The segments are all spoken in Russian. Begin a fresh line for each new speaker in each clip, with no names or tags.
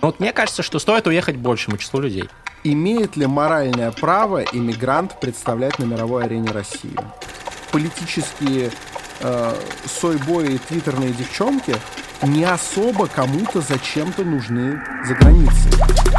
Вот мне кажется, что стоит уехать большему числу людей.
Имеет ли моральное право иммигрант представлять на мировой арене Россию? Политические э, сойбои и твиттерные девчонки не особо кому-то зачем-то нужны за границей.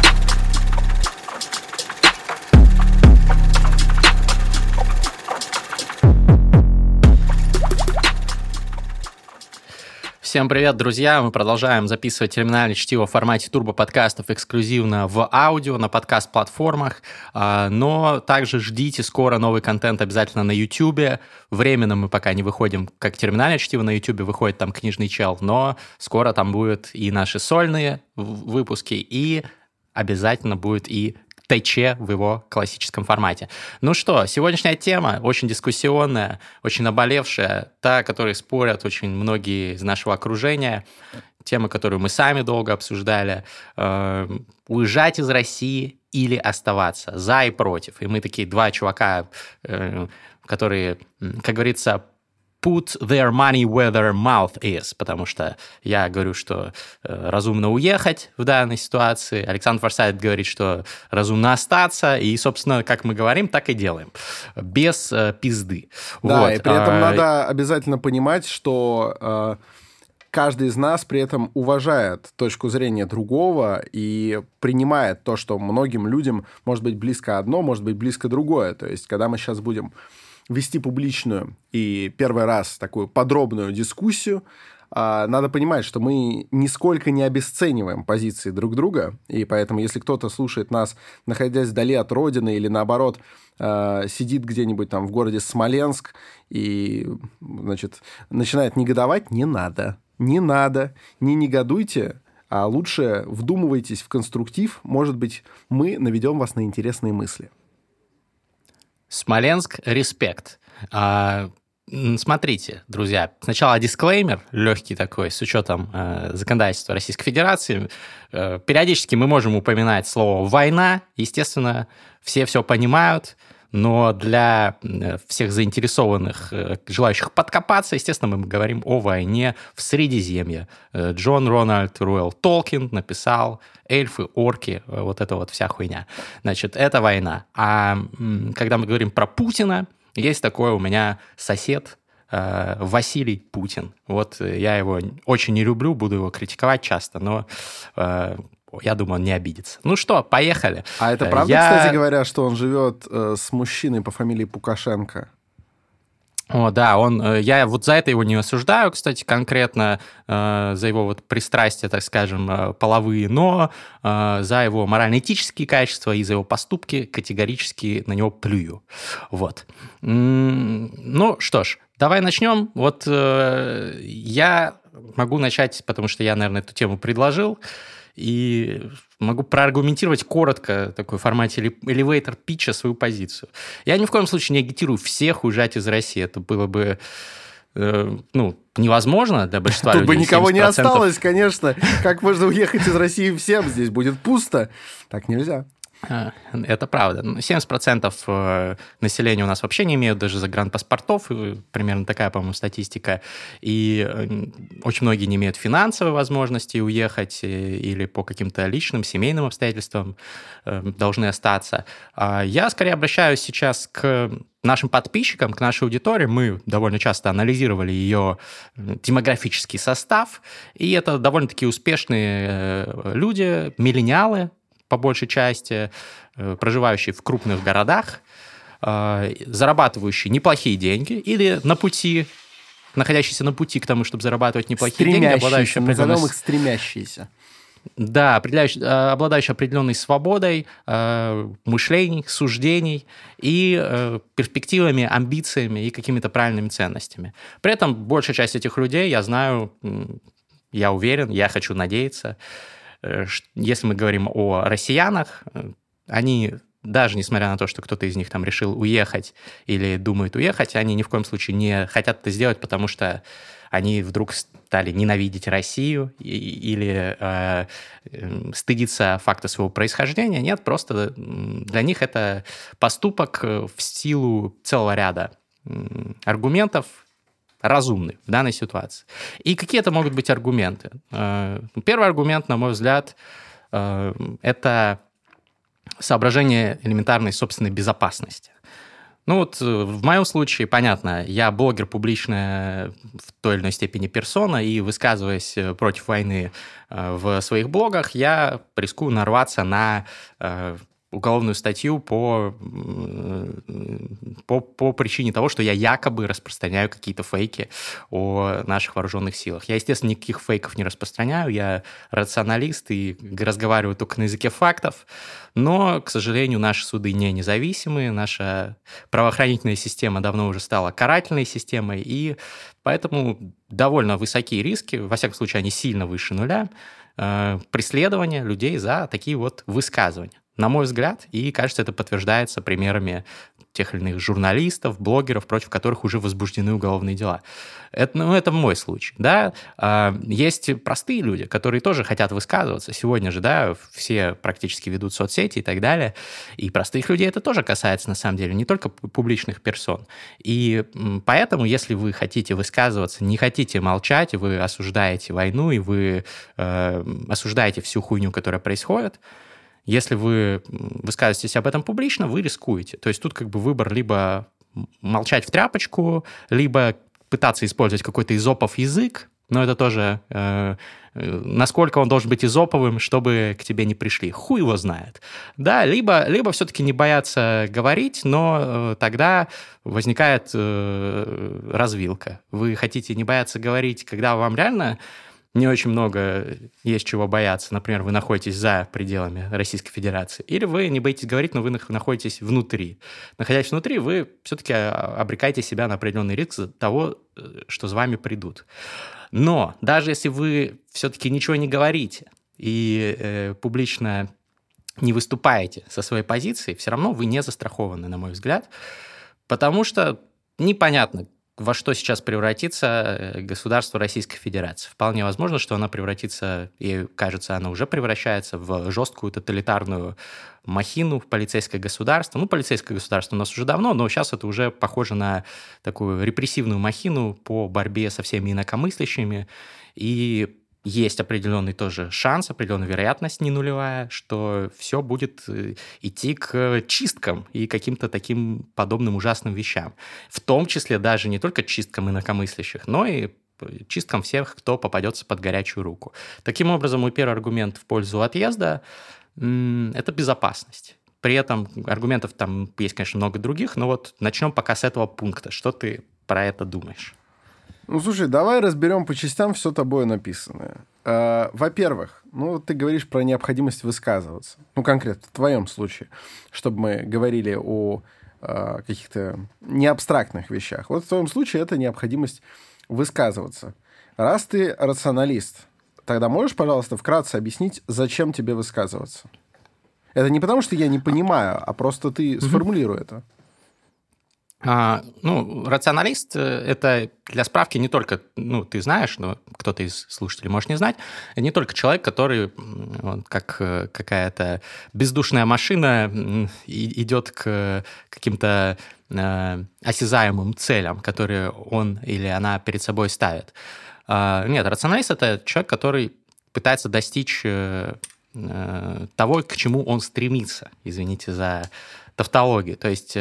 Всем привет, друзья! Мы продолжаем записывать терминальное чтиво в формате турбо-подкастов эксклюзивно в аудио на подкаст-платформах. А, но также ждите скоро новый контент обязательно на YouTube. Временно мы пока не выходим как терминальное чтиво на YouTube, выходит там книжный чел, но скоро там будут и наши сольные выпуски, и обязательно будет и ТЧ в его классическом формате. Ну что, сегодняшняя тема очень дискуссионная, очень наболевшая, та, о которой спорят очень многие из нашего окружения, тема, которую мы сами долго обсуждали. Э, уезжать из России или оставаться, за и против. И мы такие два чувака, э, которые, как говорится, put their money where their mouth is, потому что я говорю, что э, разумно уехать в данной ситуации, Александр Форсайт говорит, что разумно остаться, и, собственно, как мы говорим, так и делаем, без э, пизды.
Да, вот. и при этом а... надо обязательно понимать, что... Э каждый из нас при этом уважает точку зрения другого и принимает то, что многим людям может быть близко одно, может быть близко другое. То есть, когда мы сейчас будем вести публичную и первый раз такую подробную дискуссию, а, надо понимать, что мы нисколько не обесцениваем позиции друг друга, и поэтому, если кто-то слушает нас, находясь вдали от родины, или наоборот, а, сидит где-нибудь там в городе Смоленск и, значит, начинает негодовать, не надо. Не надо, не негодуйте, а лучше вдумывайтесь в конструктив. Может быть, мы наведем вас на интересные мысли.
Смоленск, респект. А, смотрите, друзья, сначала дисклеймер легкий такой, с учетом э, законодательства Российской Федерации. Э, периодически мы можем упоминать слово «война». Естественно, все все понимают но для э, всех заинтересованных, э, желающих подкопаться, естественно, мы говорим о войне в Средиземье. Э, Джон Рональд Руэлл Толкин написал эльфы, орки, вот эта вот вся хуйня. Значит, это война. А когда мы говорим про Путина, есть такой у меня сосед, Василий Путин. Вот я его очень не люблю, буду его критиковать часто, но я думаю, он не обидится. Ну что, поехали.
А это правда, я... кстати говоря, что он живет э, с мужчиной по фамилии Пукашенко?
О, да, он, э, я вот за это его не осуждаю, кстати, конкретно э, за его вот пристрастия, так скажем, э, половые, но э, за его морально-этические качества и за его поступки категорически на него плюю. Вот. Ну что ж, давай начнем. Вот э, я могу начать, потому что я, наверное, эту тему предложил. И могу проаргументировать коротко, такой в формате elevator питча свою позицию. Я ни в коем случае не агитирую всех уезжать из России. Это было бы э, ну, невозможно для большинства
Тут
людей.
бы никого 70%. не осталось, конечно. Как можно уехать из России всем? Здесь будет пусто. Так нельзя.
А, это правда. 70% э, населения у нас вообще не имеют даже загранпаспортов, примерно такая, по-моему, статистика. И э, очень многие не имеют финансовой возможности уехать э, или по каким-то личным, семейным обстоятельствам должны остаться. А я скорее обращаюсь сейчас к нашим подписчикам, к нашей аудитории. Мы довольно часто анализировали ее демографический состав, и это довольно-таки успешные люди, миллениалы, по большей части, э, проживающие в крупных городах, э, зарабатывающие неплохие деньги или на пути, находящиеся на пути к тому, чтобы зарабатывать неплохие деньги,
обладающие определенной... их стремящиеся.
Да, обладающий, э, обладающий определенной свободой мышлений, суждений и перспективами, амбициями и какими-то правильными ценностями. При этом большая часть этих людей, я знаю, я уверен, я хочу надеяться, Э, если мы говорим о россиянах, э, они даже несмотря на то, что кто-то из них там решил уехать или думает уехать, они ни в коем случае не хотят это сделать, потому что они вдруг стали ненавидеть Россию или э, э, стыдиться факта своего происхождения. Нет, просто для них это поступок в силу целого ряда аргументов, разумны в данной ситуации. И какие это могут быть аргументы? Э, первый аргумент, на мой взгляд, это соображение элементарной собственной безопасности. Ну вот э, в моем случае, понятно, я блогер публичная в той или иной степени персона, и высказываясь э, против войны э, в своих блогах, я рискую нарваться на уголовную статью по, по, по причине того, что я якобы распространяю какие-то фейки о наших вооруженных силах. Я, естественно, никаких фейков не распространяю, я рационалист и разговариваю только на языке фактов, но, к сожалению, наши суды не независимые, наша правоохранительная система давно уже стала карательной системой, и поэтому довольно высокие риски, во всяком случае, они сильно выше нуля, э, преследования людей за такие вот высказывания на мой взгляд, и, кажется, это подтверждается примерами тех или иных журналистов, блогеров, против которых уже возбуждены уголовные дела. Это, ну, это мой случай, да. А, есть простые люди, которые тоже хотят высказываться. Сегодня же, да, все практически ведут соцсети и так далее. И простых людей это тоже касается, на самом деле, не только публичных персон. И поэтому, если вы хотите высказываться, не хотите молчать, вы осуждаете войну, и вы э, осуждаете всю хуйню, которая происходит, если вы высказываетесь об этом публично, вы рискуете. То есть тут как бы выбор либо молчать в тряпочку, либо пытаться использовать какой-то изопов язык, но это тоже э, э, насколько он должен быть изоповым, чтобы к тебе не пришли. Хуй его знает. Да, либо, либо все-таки не бояться говорить, но э, тогда возникает э, развилка. Вы хотите не бояться говорить, когда вам реально не очень много есть чего бояться. Например, вы находитесь за пределами Российской Федерации. Или вы не боитесь говорить, но вы находитесь внутри. Находясь внутри, вы все-таки а, обрекаете себя на определенный риск того, э, что с вами придут. Но даже если вы все-таки ничего не говорите и э, публично не выступаете со своей позиции, все равно вы не застрахованы, на мой взгляд, потому что непонятно, во что сейчас превратится э, государство Российской Федерации. Вполне возможно, что она превратится, и кажется, она уже превращается в жесткую тоталитарную махину, в полицейское государство. Ну, полицейское государство у нас уже давно, но сейчас это уже похоже на такую репрессивную махину по борьбе со всеми инакомыслящими. И есть определенный тоже шанс, определенная вероятность не нулевая, что все будет э, идти к чисткам и каким-то таким подобным ужасным вещам. В том числе даже не только чисткам инакомыслящих, но и чисткам всех, кто попадется под горячую руку. Таким образом, мой первый аргумент в пользу отъезда – это безопасность. При этом аргументов там есть, конечно, много других, но вот начнем пока с этого пункта. Что ты про это думаешь?
Ну, слушай, давай разберем по частям все тобой написанное. А, во-первых, ну, ты говоришь про необходимость высказываться. Ну, конкретно в твоем случае, чтобы мы говорили о а, каких-то неабстрактных вещах. Вот в твоем случае это необходимость высказываться. Раз ты рационалист, тогда можешь, пожалуйста, вкратце объяснить, зачем тебе высказываться? Это не потому, что я не понимаю, а просто ты mm-hmm. сформулируй это.
А, ну, рационалист э, – это для справки не только, ну, ты знаешь, но кто-то из слушателей может не знать, не только человек, который он, как э, какая-то бездушная машина идет к каким-то э, осязаемым целям, которые он или она перед собой ставит. А, нет, рационалист – это человек, который пытается достичь э, э, того, к чему он стремится, извините за тавтологию. То есть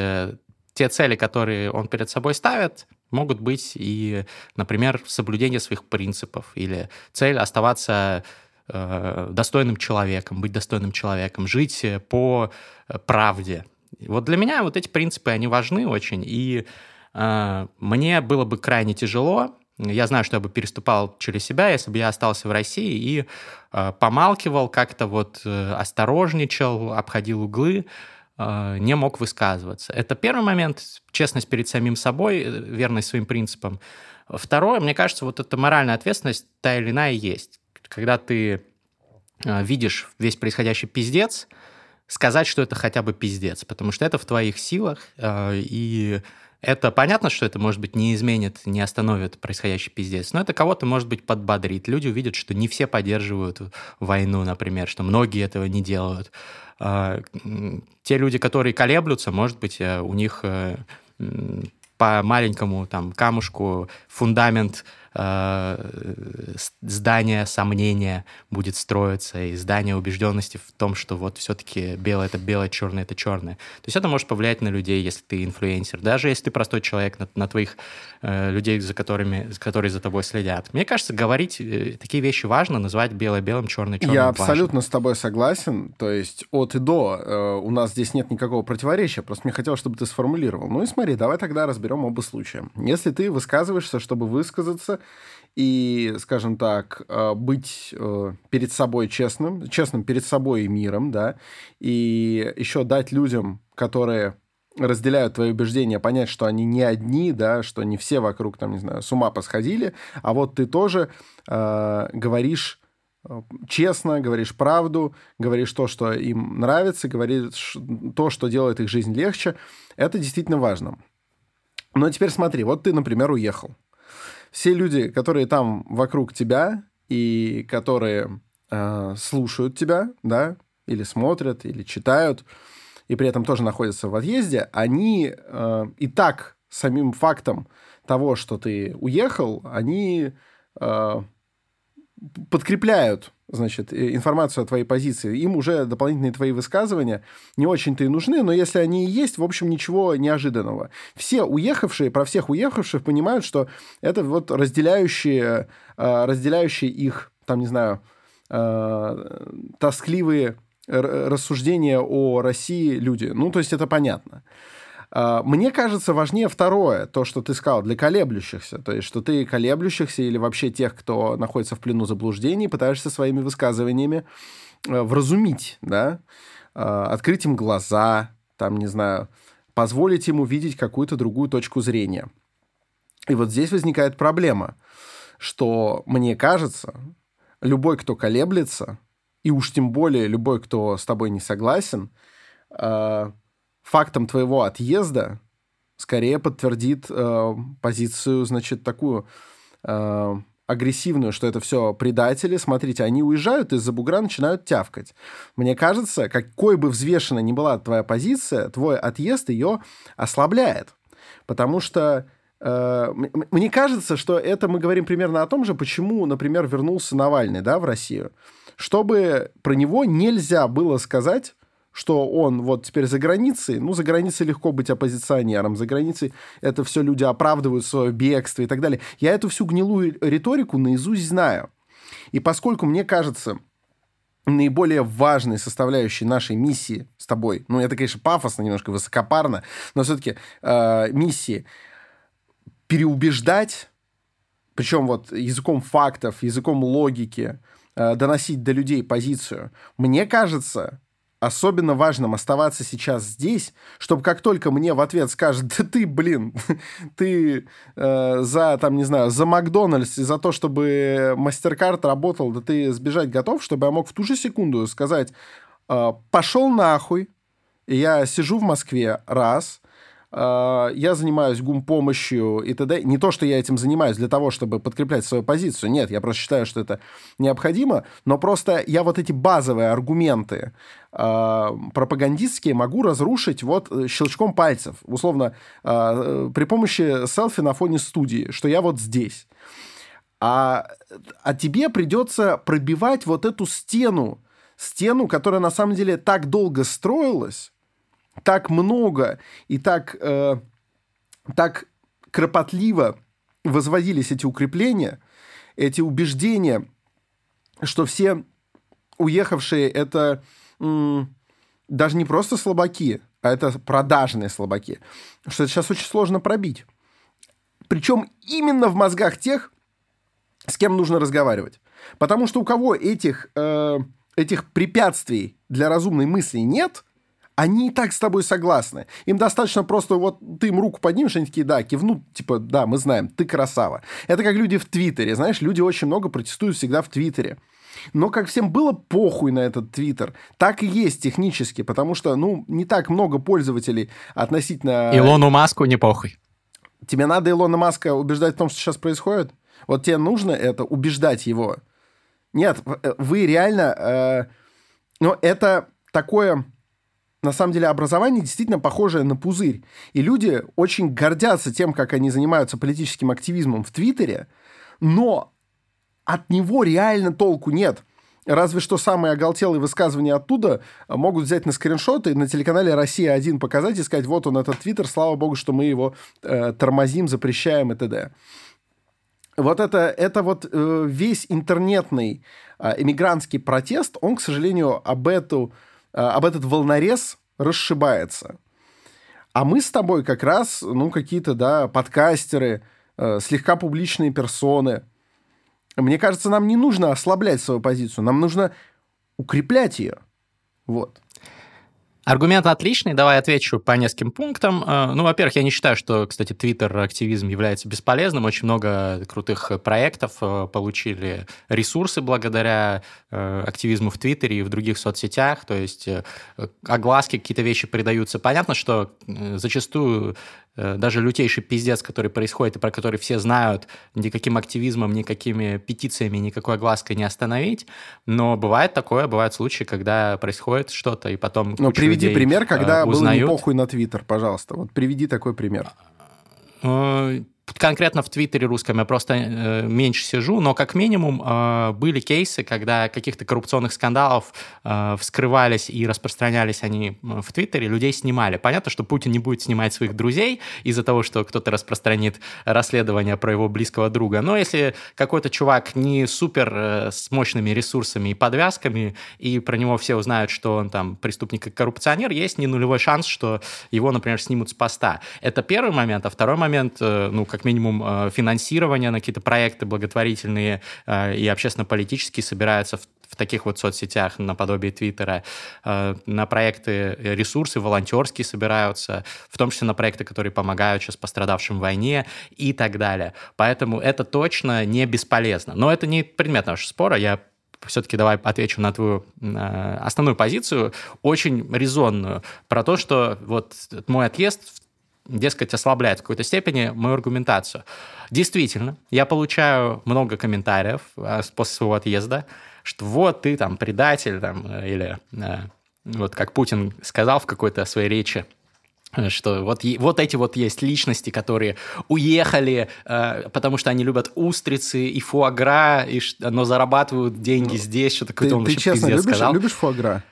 те цели, которые он перед собой ставит, могут быть и, например, соблюдение своих принципов или цель оставаться э, достойным человеком, быть достойным человеком, жить по правде. Вот для меня вот эти принципы, они важны очень, и э, мне было бы крайне тяжело, я знаю, что я бы переступал через себя, если бы я остался в России и э, помалкивал, как-то вот э, осторожничал, обходил углы, не мог высказываться. Это первый момент, честность перед самим собой, э, верность своим принципам. Второе, мне кажется, вот эта моральная ответственность та или иная есть. Когда ты а, видишь весь происходящий пиздец, сказать, что это хотя бы пиздец, потому что это в твоих силах, а, и это понятно, что это, может быть, не изменит, не остановит происходящий пиздец, но это кого-то, может быть, подбодрит. Люди увидят, что не все поддерживают войну, например, что многие этого не делают. А, те люди, которые колеблются, может быть, э, у них э, по маленькому там камушку фундамент э, здание сомнения будет строиться, и здание убежденности в том, что вот все-таки белое это белое, черное это черное. То есть это может повлиять на людей, если ты инфлюенсер, даже если ты простой человек, на, на твоих э, людей, за которыми, которые за тобой следят. Мне кажется, говорить э, такие вещи важно, называть белое белым, черное черным.
Я абсолютно важно. с тобой согласен. То есть от и до э, у нас здесь нет никакого противоречия. Просто мне хотелось, чтобы ты сформулировал. Ну и смотри, давай тогда разберем оба случая. Если ты высказываешься, чтобы высказаться, и, скажем так, э, быть э, перед собой честным, честным перед собой и миром, да, и еще дать людям, которые разделяют твои убеждения, понять, что они не одни, да, что не все вокруг, там, не знаю, с ума посходили, а вот ты тоже э, говоришь э, честно, говоришь правду, говоришь то, что им нравится, говоришь то, что делает их жизнь легче. Это действительно важно. Но теперь смотри, вот ты, например, уехал. Все люди, которые там вокруг тебя и которые э, слушают тебя, да, или смотрят, или читают, и при этом тоже находятся в отъезде, они э, и так самим фактом того, что ты уехал, они э, подкрепляют значит, информацию о твоей позиции. Им уже дополнительные твои высказывания не очень-то и нужны, но если они и есть, в общем, ничего неожиданного. Все уехавшие, про всех уехавших понимают, что это вот разделяющие, э, разделяющие их, там, не знаю, э, тоскливые рассуждения о России люди. Ну, то есть это понятно. А, мне кажется, важнее второе, то, что ты сказал, для колеблющихся. То есть, что ты колеблющихся или вообще тех, кто находится в плену заблуждений, пытаешься своими высказываниями э, вразумить, да, а, открыть им глаза, там, не знаю, позволить им увидеть какую-то другую точку зрения. И вот здесь возникает проблема, что, мне кажется, любой, кто колеблется, и уж тем более любой, кто с тобой не согласен, э, фактом твоего отъезда скорее подтвердит э, позицию, значит, такую э, агрессивную, что это все предатели. Смотрите, они уезжают из-за бугра, начинают тявкать. Мне кажется, какой бы взвешенной ни была твоя позиция, твой отъезд ее ослабляет. Потому что э, мне кажется, что это мы говорим примерно о том же, почему, например, вернулся Навальный да, в Россию чтобы про него нельзя было сказать, что он вот теперь за границей, ну, за границей легко быть оппозиционером, за границей это все люди оправдывают свое бегство и так далее. Я эту всю гнилую риторику наизусть знаю. И поскольку мне кажется, наиболее важной составляющей нашей миссии с тобой, ну, это, конечно, пафосно, немножко высокопарно, но все-таки э, миссии переубеждать, причем вот языком фактов, языком логики, Э, доносить до людей позицию. Мне кажется, особенно важным оставаться сейчас здесь, чтобы как только мне в ответ скажут, да ты, блин, ты э, за, там, не знаю, за Макдональдс и за то, чтобы Мастеркард работал, да ты сбежать готов, чтобы я мог в ту же секунду сказать, э, пошел нахуй, я сижу в Москве, раз, я занимаюсь гумпомощью и т.д. Не то, что я этим занимаюсь для того, чтобы подкреплять свою позицию. Нет, я просто считаю, что это необходимо. Но просто я вот эти базовые аргументы э, пропагандистские могу разрушить вот э, щелчком пальцев. Условно, э, при помощи селфи на фоне студии, что я вот здесь. А, а тебе придется пробивать вот эту стену, стену, которая на самом деле так долго строилась, так много и так, э, так кропотливо возводились эти укрепления, эти убеждения, что все уехавшие это м, даже не просто слабаки, а это продажные слабаки, что это сейчас очень сложно пробить. Причем именно в мозгах тех, с кем нужно разговаривать. Потому что у кого этих, э, этих препятствий для разумной мысли нет – они и так с тобой согласны. Им достаточно просто вот ты им руку поднимешь, они такие, да, кивнут, типа, да, мы знаем, ты красава. Это как люди в Твиттере, знаешь, люди очень много протестуют всегда в Твиттере. Но как всем было похуй на этот Твиттер, так и есть технически, потому что, ну, не так много пользователей относительно...
Илону Маску не похуй.
Тебе надо Илона Маска убеждать в том, что сейчас происходит? Вот тебе нужно это, убеждать его? Нет, вы реально... Э, но это такое на самом деле образование действительно похожее на пузырь. И люди очень гордятся тем, как они занимаются политическим активизмом в Твиттере, но от него реально толку нет. Разве что самые оголтелые высказывания оттуда могут взять на скриншоты и на телеканале «Россия-1» показать и сказать, вот он, этот твиттер, слава богу, что мы его э, тормозим, запрещаем и т.д. Вот это, это вот э, весь интернетный э, эмигрантский протест, он, к сожалению, об, эту, об этот волнорез расшибается. А мы с тобой как раз, ну, какие-то, да, подкастеры, э, слегка публичные персоны. Мне кажется, нам не нужно ослаблять свою позицию, нам нужно укреплять ее. Вот.
Аргумент отличный, давай отвечу по нескольким пунктам. Э, ну, во-первых, я не считаю, что, кстати, Твиттер-активизм является бесполезным. Очень много крутых проектов э, получили ресурсы благодаря э, активизму в Твиттере и в других соцсетях. То есть огласки, какие-то вещи придаются. Понятно, что зачастую даже лютейший пиздец, который происходит и про который все знают, никаким активизмом, никакими петициями, никакой оглаской не остановить. Но бывает такое, бывают случаи, когда происходит что-то, и потом
Ну, приведи пример, когда узнают. было не похуй на Твиттер, пожалуйста. Вот приведи такой пример.
Конкретно в Твиттере русском я просто э, меньше сижу, но как минимум э, были кейсы, когда каких-то коррупционных скандалов э, вскрывались и распространялись они в Твиттере, людей снимали. Понятно, что Путин не будет снимать своих друзей из-за того, что кто-то распространит расследование про его близкого друга. Но если какой-то чувак не супер э, с мощными ресурсами и подвязками, и про него все узнают, что он там преступник и коррупционер, есть не нулевой шанс, что его, например, снимут с поста. Это первый момент. А второй момент, э, ну, как как минимум э, финансирование на какие-то проекты благотворительные э, и общественно-политические собираются в в таких вот соцсетях наподобие Твиттера, э, на проекты, ресурсы волонтерские собираются, в том числе на проекты, которые помогают сейчас пострадавшим в войне и так далее. Поэтому это точно не бесполезно. Но это не предмет нашего спора, я все-таки давай отвечу на твою основную позицию, очень резонную, про то, что вот мой отъезд дескать, ослабляет в какой-то степени мою аргументацию. Действительно, я получаю много комментариев а, после своего отъезда, что вот ты там предатель, там, или э, вот как Путин сказал в какой-то своей речи, что вот, вот эти вот есть личности, которые уехали, э, потому что они любят устрицы и фуагра, и, но зарабатывают деньги ну, здесь, что-то какое-то
он ты честно любишь, сказал. любишь фуагра?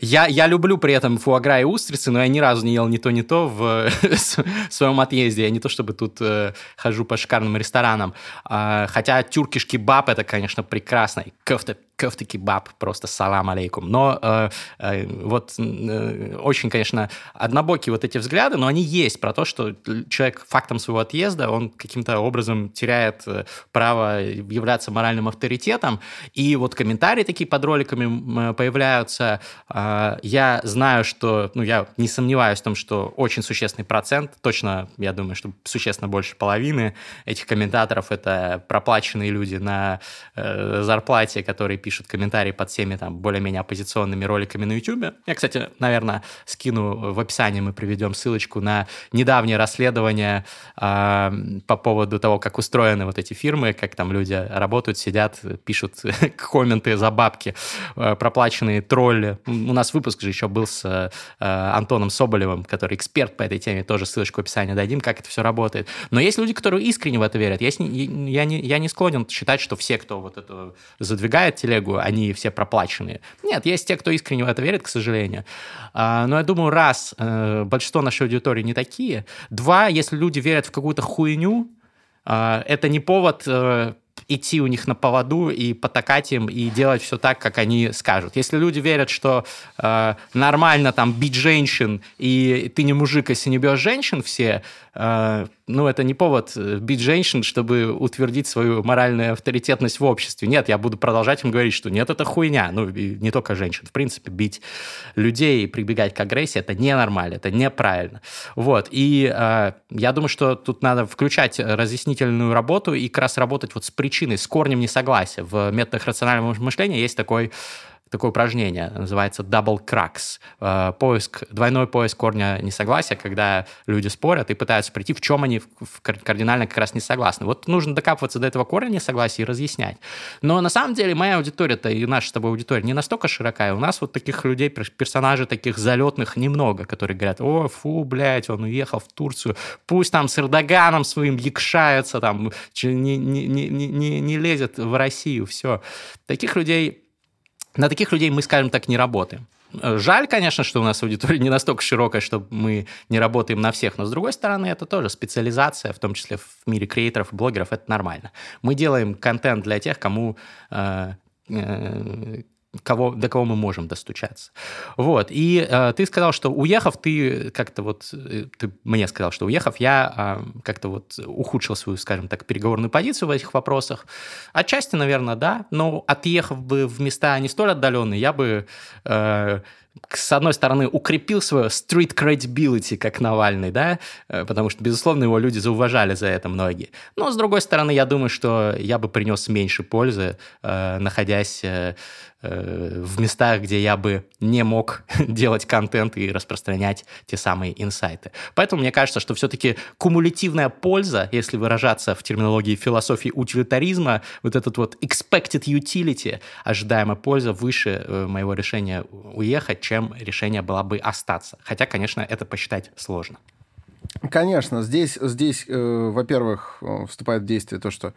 Я, я люблю при этом фуагра и устрицы, но я ни разу не ел ни то, ни то в своем отъезде. Я не то чтобы тут э, хожу по шикарным ресторанам. Э, хотя тюркиш кебаб это, конечно, прекрасно. И кофта кофта кебаб, просто салам алейкум. Но э, э, вот э, очень, конечно, однобокие вот эти взгляды, но они есть про то, что человек фактом своего отъезда, он каким-то образом теряет э, право являться моральным авторитетом. И вот комментарии такие под роликами появляются. Э, я знаю, что, ну, я не сомневаюсь в том, что очень существенный процент, точно, я думаю, что существенно больше половины этих комментаторов это проплаченные люди на э, зарплате, которые пишут комментарии под всеми там более-менее оппозиционными роликами на YouTube. Я, кстати, наверное, скину в описании, мы приведем ссылочку на недавнее расследование э, по поводу того, как устроены вот эти фирмы, как там люди работают, сидят, пишут комменты за бабки, э, проплаченные тролли. У нас выпуск же еще был с э, Антоном Соболевым, который эксперт по этой теме, тоже ссылочку в описании дадим, как это все работает. Но есть люди, которые искренне в это верят. Я, я, не, я не склонен считать, что все, кто вот это задвигает теле телегу, они все проплаченные. Нет, есть те, кто искренне в это верит, к сожалению. А, но я думаю, раз, э, большинство нашей аудитории не такие. Два, если люди верят в какую-то хуйню, а, это не повод э, идти у них на поводу и потакать им и делать все так, как они скажут. Если люди верят, что э, нормально там бить женщин, и ты не мужик, если не бьешь женщин все, э, ну, это не повод э, бить женщин, чтобы утвердить свою моральную авторитетность в обществе. Нет, я буду продолжать им говорить, что нет, это хуйня. Ну, не только женщин. В принципе, бить людей и прибегать к агрессии – это ненормально, это неправильно. Вот. И э, я думаю, что тут надо включать разъяснительную работу и как раз работать вот с причиной, с корнем несогласия. В методах рационального мышления есть такой такое упражнение, называется double cracks, э, поиск, двойной поиск корня несогласия, когда люди спорят и пытаются прийти, в чем они кардинально как раз не согласны. Вот нужно докапываться до этого корня несогласия и разъяснять. Но на самом деле моя аудитория-то и наша с тобой аудитория не настолько широкая. У нас вот таких людей, персонажей таких залетных немного, которые говорят, о, фу, блядь, он уехал в Турцию, пусть там с Эрдоганом своим якшается, там, не, не, не, не, не лезет в Россию, все. Таких людей на таких людей мы, скажем так, не работаем. Жаль, конечно, что у нас аудитория не настолько широкая, что мы не работаем на всех, но с другой стороны, это тоже специализация, в том числе в мире креаторов и блогеров, это нормально. Мы делаем контент для тех, кому э, э, кого, до кого мы можем достучаться. Вот. И э, ты сказал, что уехав, ты как-то вот, э, ты мне сказал, что уехав, я э, как-то вот ухудшил свою, скажем так, переговорную позицию в этих вопросах. Отчасти, наверное, да, но отъехав бы в места не столь отдаленные, я бы э, с одной стороны, укрепил свое street credibility, как Навальный, да, э, потому что, безусловно, его люди зауважали за это многие. Но, с другой стороны, я думаю, что я бы принес меньше пользы, э, находясь в местах, где я бы не мог делать контент и распространять те самые инсайты. Поэтому мне кажется, что все-таки кумулятивная польза, если выражаться в терминологии философии утилитаризма, вот этот вот expected utility, ожидаемая польза выше моего решения уехать, чем решение было бы остаться. Хотя, конечно, это посчитать сложно.
Конечно, здесь, здесь э, во-первых, э, вступает в действие то, что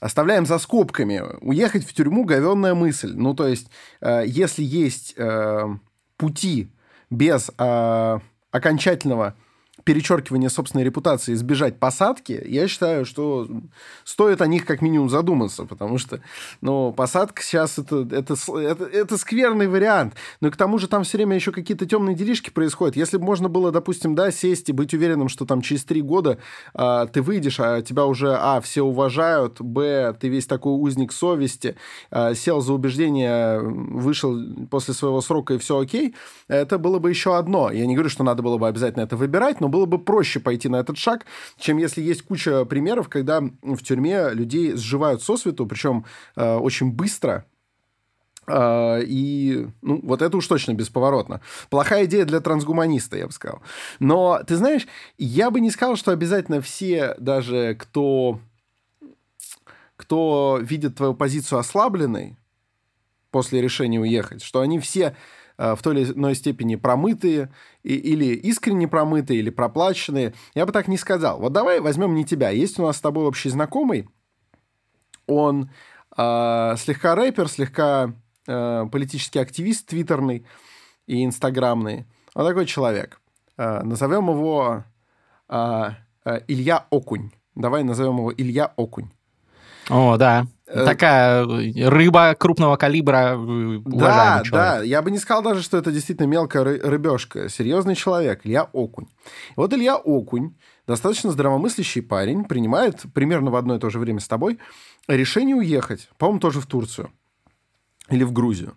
оставляем за скобками. Уехать в тюрьму – говенная мысль. Ну, то есть, э, если есть э, пути без э, окончательного перечеркивания собственной репутации, избежать посадки, я считаю, что стоит о них как минимум задуматься, потому что, ну, посадка сейчас это, это, это, это скверный вариант. Но и к тому же там все время еще какие-то темные делишки происходят. Если бы можно было, допустим, да, сесть и быть уверенным, что там через три года а, ты выйдешь, а тебя уже, а, все уважают, б, ты весь такой узник совести, а, сел за убеждение, вышел после своего срока и все окей, это было бы еще одно. Я не говорю, что надо было бы обязательно это выбирать, но было бы проще пойти на этот шаг, чем если есть куча примеров, когда в тюрьме людей сживают сосвету, причем э, очень быстро, Uh, и, ну, вот это уж точно бесповоротно. Плохая идея для трансгуманиста, я бы сказал. Но, ты знаешь, я бы не сказал, что обязательно все, даже кто, кто видит твою позицию ослабленной после решения уехать, что они все Э, в той или иной степени промытые, или искренне промытые, или проплаченные. Я бы так не сказал. Вот давай возьмем не тебя. Есть у нас с тобой общий знакомый. Он э, слегка рэпер, слегка э, политический активист твиттерный и инстаграмный. Он такой человек. Э, назовем его э, э, Илья Окунь. Давай назовем его Илья Окунь.
О, да. Э, Такая рыба крупного калибра, э,
Да, да. Я бы не сказал даже, что это действительно мелкая рыбешка. Серьезный человек, Илья Окунь. И вот Илья Окунь, достаточно здравомыслящий парень, принимает примерно в одно и то же время с тобой решение уехать, по-моему, тоже в Турцию или в Грузию.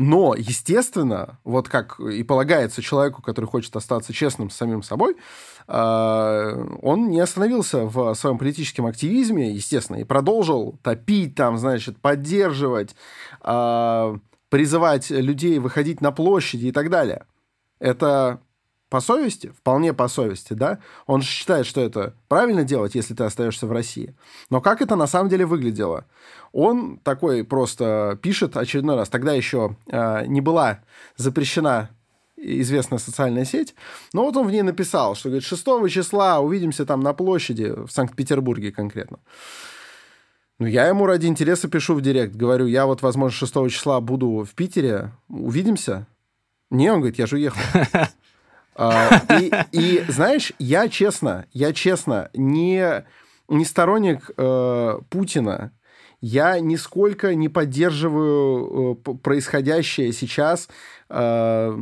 Но, естественно, вот как и полагается человеку, который хочет остаться честным с самим собой, а, он не остановился в своем политическом активизме, естественно, и продолжил топить там, значит, поддерживать, а, призывать людей выходить на площади и так далее. Это по совести, вполне по совести, да, он же считает, что это правильно делать, если ты остаешься в России. Но как это на самом деле выглядело? Он такой просто пишет очередной раз, тогда еще э, не была запрещена известная социальная сеть. Но вот он в ней написал, что говорит, 6 числа увидимся там на площади, в Санкт-Петербурге конкретно. Ну, я ему ради интереса пишу в директ, говорю, я вот, возможно, 6 числа буду в Питере, увидимся? Не, он говорит, я же уехал. А, и, знаешь, я честно, я честно не, не сторонник э, Путина, я нисколько не поддерживаю э, происходящее сейчас э,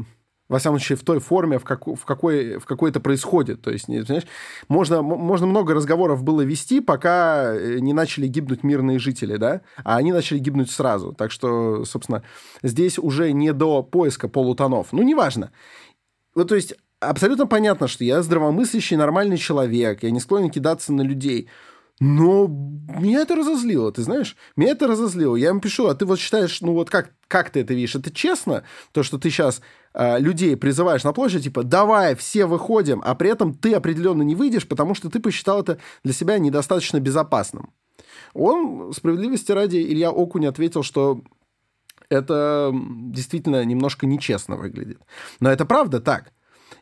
во всяком случае, в той форме, в, как, в, какой, в какой это происходит. То есть, знаешь, можно, можно много разговоров было вести, пока не начали гибнуть мирные жители, да, а они начали гибнуть сразу. Так что, собственно, здесь уже не до поиска полутонов. Ну, неважно. Вот, то есть, абсолютно понятно, что я здравомыслящий, нормальный человек, я не склонен кидаться на людей. Но меня это разозлило, ты знаешь? Меня это разозлило. Я ему пишу, а ты вот считаешь, ну вот как, как ты это видишь? Это честно, то, что ты сейчас э, людей призываешь на площадь, типа, давай, все выходим, а при этом ты определенно не выйдешь, потому что ты посчитал это для себя недостаточно безопасным. Он, справедливости ради, Илья Окунь ответил, что это действительно немножко нечестно выглядит. Но это правда так.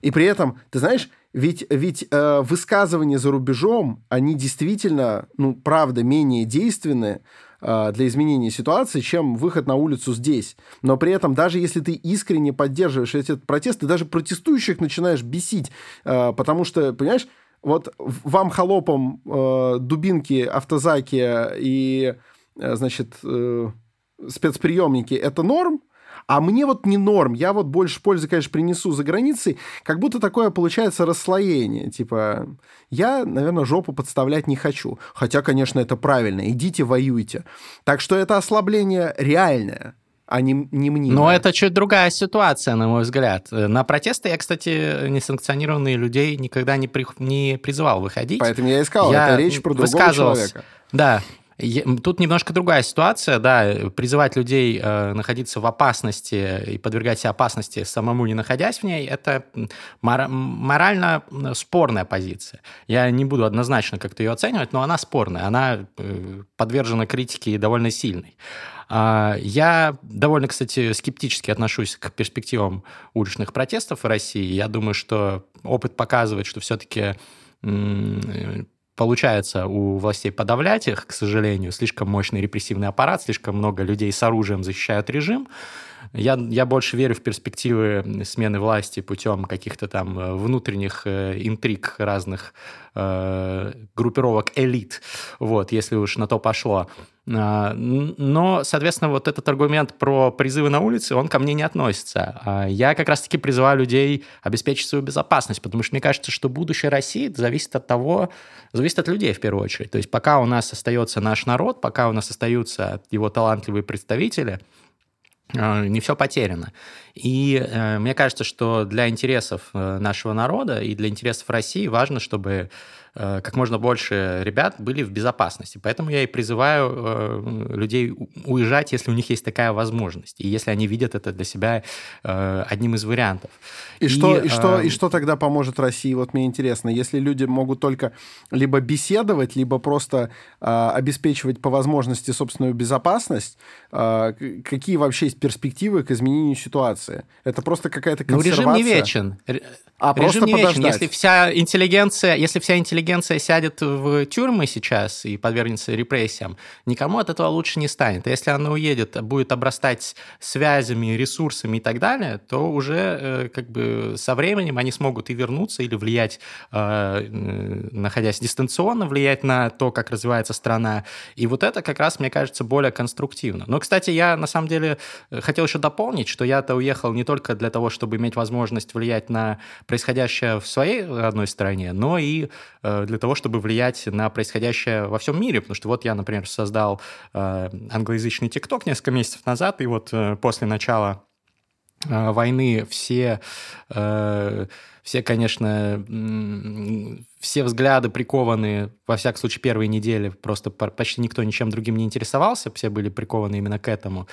И при этом, ты знаешь, ведь, ведь э, высказывания за рубежом, они действительно, ну, правда, менее действенны э, для изменения ситуации, чем выход на улицу здесь. Но при этом, даже если ты искренне поддерживаешь этот протест, ты даже протестующих начинаешь бесить, э, потому что, понимаешь, вот вам холопам э, дубинки, автозаки и, э, значит, э, спецприемники это норм, а мне вот не норм, я вот больше пользы, конечно, принесу за границей, как будто такое получается расслоение, типа, я, наверное, жопу подставлять не хочу, хотя, конечно, это правильно, идите воюйте. Так что это ослабление реальное, а не, не мне.
Но это чуть другая ситуация, на мой взгляд. На протесты я, кстати, несанкционированные людей никогда не, при, не призывал выходить.
Поэтому я искал, я это речь про другого человека.
Да, Тут немножко другая ситуация, да, призывать людей э, находиться в опасности и подвергать себя опасности самому не находясь в ней, это мор- морально спорная позиция. Я не буду однозначно как-то ее оценивать, но она спорная, она э, подвержена критике довольно сильной. Э, я довольно, кстати, скептически отношусь к перспективам уличных протестов в России. Я думаю, что опыт показывает, что все-таки получается у властей подавлять их, к сожалению. Слишком мощный репрессивный аппарат, слишком много людей с оружием защищают режим. Я, я больше верю в перспективы смены власти путем каких-то там э, внутренних э, интриг разных э, группировок элит, вот, если уж на то пошло. А, но, соответственно, вот этот аргумент про призывы на улице, он ко мне не относится. А я как раз-таки призываю людей обеспечить свою безопасность, потому что мне кажется, что будущее России зависит от того, зависит от людей в первую очередь. То есть пока у нас остается наш народ, пока у нас остаются его талантливые представители – не все потеряно. И э, мне кажется, что для интересов э, нашего народа и для интересов России важно, чтобы Э, как можно больше ребят были в безопасности. Поэтому я и призываю э, людей уезжать, если у них есть такая возможность, и если они видят это для себя э, одним из вариантов.
И, и, что, и, что, и что тогда поможет России? Вот мне интересно, если люди могут только либо беседовать, либо просто э, обеспечивать по возможности собственную безопасность, э, какие вообще есть перспективы к изменению ситуации? Это просто какая-то консервация?
Ну, режим не вечен.
А Режим просто
не
подождать.
вечен. Если вся интеллигенция, если вся интеллигенция сядет в тюрьмы сейчас и подвергнется репрессиям, никому от этого лучше не станет. Если она уедет, будет обрастать связями, ресурсами и так далее, то уже э, как бы со временем они смогут и вернуться или влиять, э, находясь дистанционно, влиять на то, как развивается страна. И вот это как раз, мне кажется, более конструктивно. Но, кстати, я на самом деле э, хотел еще дополнить, что я-то уехал не только для того, чтобы иметь возможность влиять на происходящее в своей родной стране, но и для того, чтобы влиять на происходящее во всем мире. Потому что вот я, например, создал э, англоязычный ТикТок несколько месяцев назад, и вот э, после начала войны все, все, конечно, все взгляды прикованы, во всяком случае, первые недели, просто почти никто ничем другим не интересовался, все были прикованы именно к этому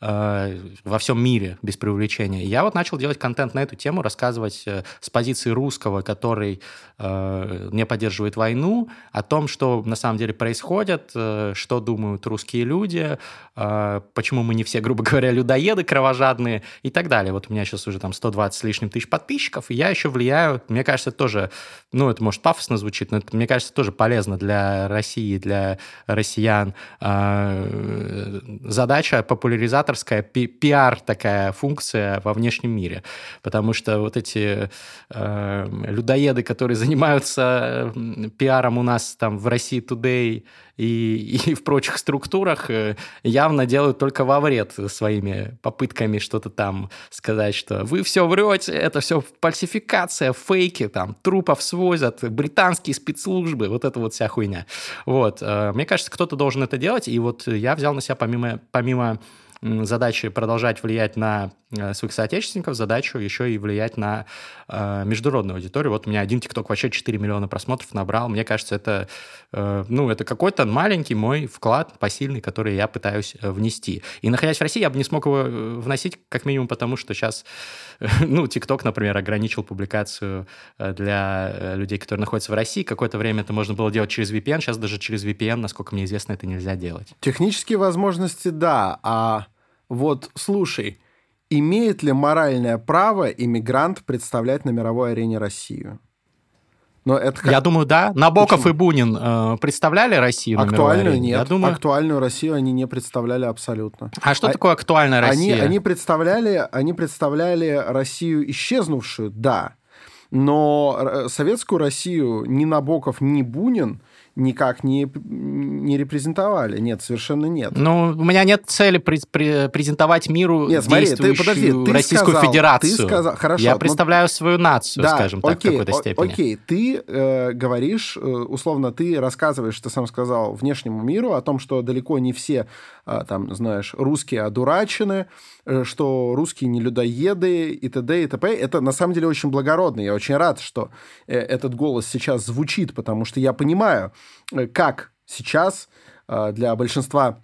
э, во всем мире, без преувеличения. я вот начал делать контент на эту тему, рассказывать э, с позиции русского, который э, не поддерживает войну, о том, что на самом деле происходит, э, что думают русские люди, э, почему мы не все, грубо говоря, людоеды кровожадные и так далее. Вот у меня сейчас уже там 120 с лишним тысяч подписчиков, и я еще влияю, мне кажется, тоже, ну, это может пафосно звучит, но это, мне кажется, тоже полезно для России, для россиян. А, задача популяризаторская, пиар такая функция во внешнем мире. Потому что вот эти а, людоеды, которые занимаются пиаром у нас там в России Today и, и в прочих структурах э, явно делают только во вред своими попытками что-то там сказать, что вы все врете, это все фальсификация, фейки, там, трупов свозят, британские спецслужбы, вот это вот вся хуйня. Вот. Э, мне кажется, кто-то должен это делать, и вот я взял на себя помимо, помимо задачи продолжать влиять на э, своих соотечественников, задачу еще и влиять на э, международную аудиторию. Вот у меня один ТикТок вообще 4 миллиона просмотров набрал. Мне кажется, это, э, ну, это какой-то маленький мой вклад посильный, который я пытаюсь э, внести. И находясь в России, я бы не смог его э, вносить, как минимум потому, что сейчас, ну, ТикТок, например, ограничил публикацию для людей, которые находятся в России. Какое-то время это можно было делать через VPN, сейчас даже через VPN, насколько мне известно, это нельзя делать.
Технические возможности, да, а вот слушай, имеет ли моральное право иммигрант представлять на мировой арене Россию?
Но это как... Я думаю, да. Набоков Почему? и Бунин э, представляли Россию
на Актуальную нет. Я думаю... Актуальную Россию они не представляли абсолютно.
А что а... такое актуальная Россия?
Они, они, представляли, они представляли Россию исчезнувшую, да. Но э, советскую Россию ни Набоков, ни Бунин никак не, не репрезентовали. Нет, совершенно нет.
Ну, у меня нет цели при, презентовать миру нет, смотри, действующую ты, подожди, ты Российскую сказал, Федерацию. Ты сказал, хорошо, Я представляю но... свою нацию, да, скажем так, окей, в какой-то степени.
Окей, ты э, говоришь, э, условно, ты рассказываешь, ты сам сказал, внешнему миру о том, что далеко не все, э, там, знаешь, русские одурачены, что русские не людоеды и т.д. и т.п. Это на самом деле очень благородно. Я очень рад, что э, этот голос сейчас звучит, потому что я понимаю, Э, как сейчас э, для большинства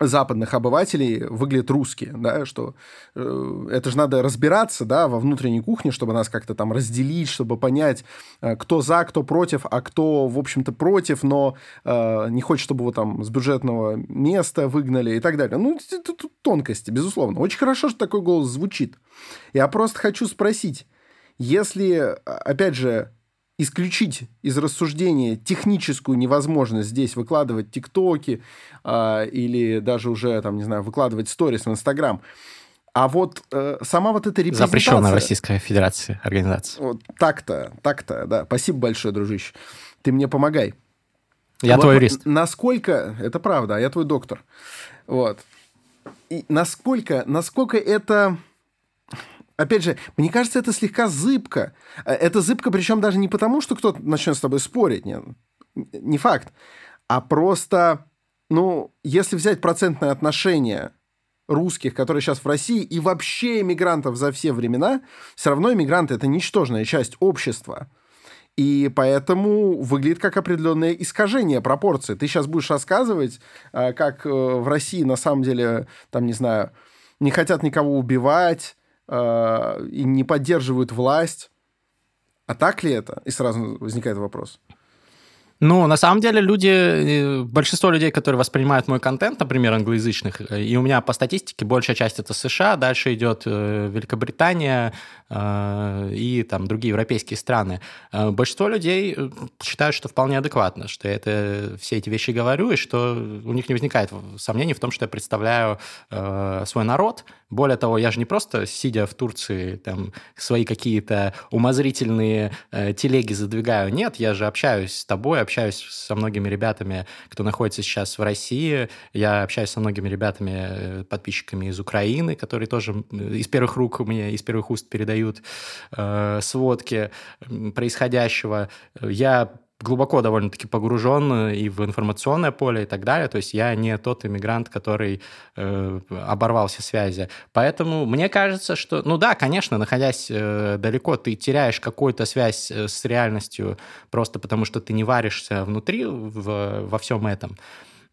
западных обывателей выглядят русские, да, что э, это же надо разбираться, да, во внутренней кухне, чтобы нас как-то там разделить, чтобы понять, э, кто за, кто против, а кто, в общем-то, против, но э, не хочет, чтобы его там с бюджетного места выгнали и так далее. Ну, это тут тонкости, безусловно. Очень хорошо, что такой голос звучит. Я просто хочу спросить, если, опять же, исключить из рассуждения техническую невозможность здесь выкладывать тиктоки э, или даже уже, там, не знаю, выкладывать сторис в Инстаграм, а вот э, сама вот эта репрезентация...
Запрещенная Российская Федерация организация.
Вот так-то, так-то, да. Спасибо большое, дружище. Ты мне помогай.
Я вот твой юрист.
Насколько... Это правда, а я твой доктор. Вот. И насколько, насколько это опять же, мне кажется, это слегка зыбко. Э, это зыбко, причем даже не потому, что кто-то начнет с тобой спорить, нет, не факт, а просто, ну, если взять процентное отношение русских, которые сейчас в России, и вообще иммигрантов за все времена, все равно иммигранты — это ничтожная часть общества. И поэтому выглядит как определенное искажение пропорций. Ты сейчас будешь рассказывать, э, как э, в России на самом деле, там, не знаю, не хотят никого убивать, э, и не поддерживают власть. А так ли это? И сразу возникает вопрос.
Ну, на самом деле, люди, э, большинство людей, которые воспринимают мой контент, например, англоязычных, э, и у меня по статистике большая часть это США, дальше идет э, Великобритания и там другие европейские страны. Большинство людей считают, что вполне адекватно, что я это, все эти вещи говорю, и что у них не возникает сомнений в том, что я представляю свой народ. Более того, я же не просто, сидя в Турции, там, свои какие-то умозрительные телеги задвигаю. Нет, я же общаюсь с тобой, общаюсь со многими ребятами, кто находится сейчас в России. Я общаюсь со многими ребятами, э, подписчиками из Украины, которые тоже из первых рук мне, из первых уст передают э, сводки происходящего. Я глубоко довольно-таки погружен и в информационное поле и так далее. То есть я не тот иммигрант, который э, оборвал связи. Поэтому мне кажется, что, ну да, конечно, находясь э, далеко, ты теряешь какую-то связь э, с реальностью просто потому, что ты не варишься внутри в, во всем этом.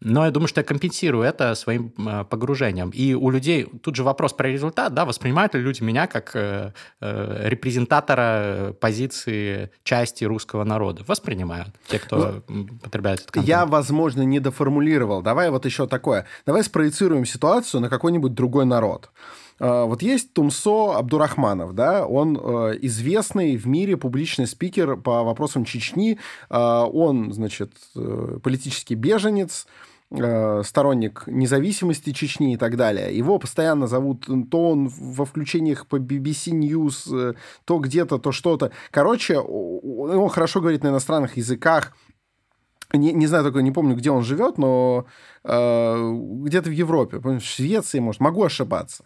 Но я думаю, что я компенсирую это своим э, погружением. И у людей тут же вопрос про результат, да, воспринимают ли люди меня как э, э, репрезентатора позиции части русского народа? Воспринимают те, кто ну, потребляет этот контент.
Я, возможно, не доформулировал. Давай вот еще такое. Давай спроецируем ситуацию на какой-нибудь другой народ. Вот есть Тумсо Абдурахманов, да, он известный в мире публичный спикер по вопросам Чечни. Он, значит, политический беженец, Э, сторонник независимости Чечни и так далее. Его постоянно зовут то он во включениях по BBC News, э, то где-то, то что-то. Короче, он хорошо говорит на иностранных языках. Не, не знаю только, не помню, где он живет, но э, где-то в Европе, в Швеции, может, могу ошибаться.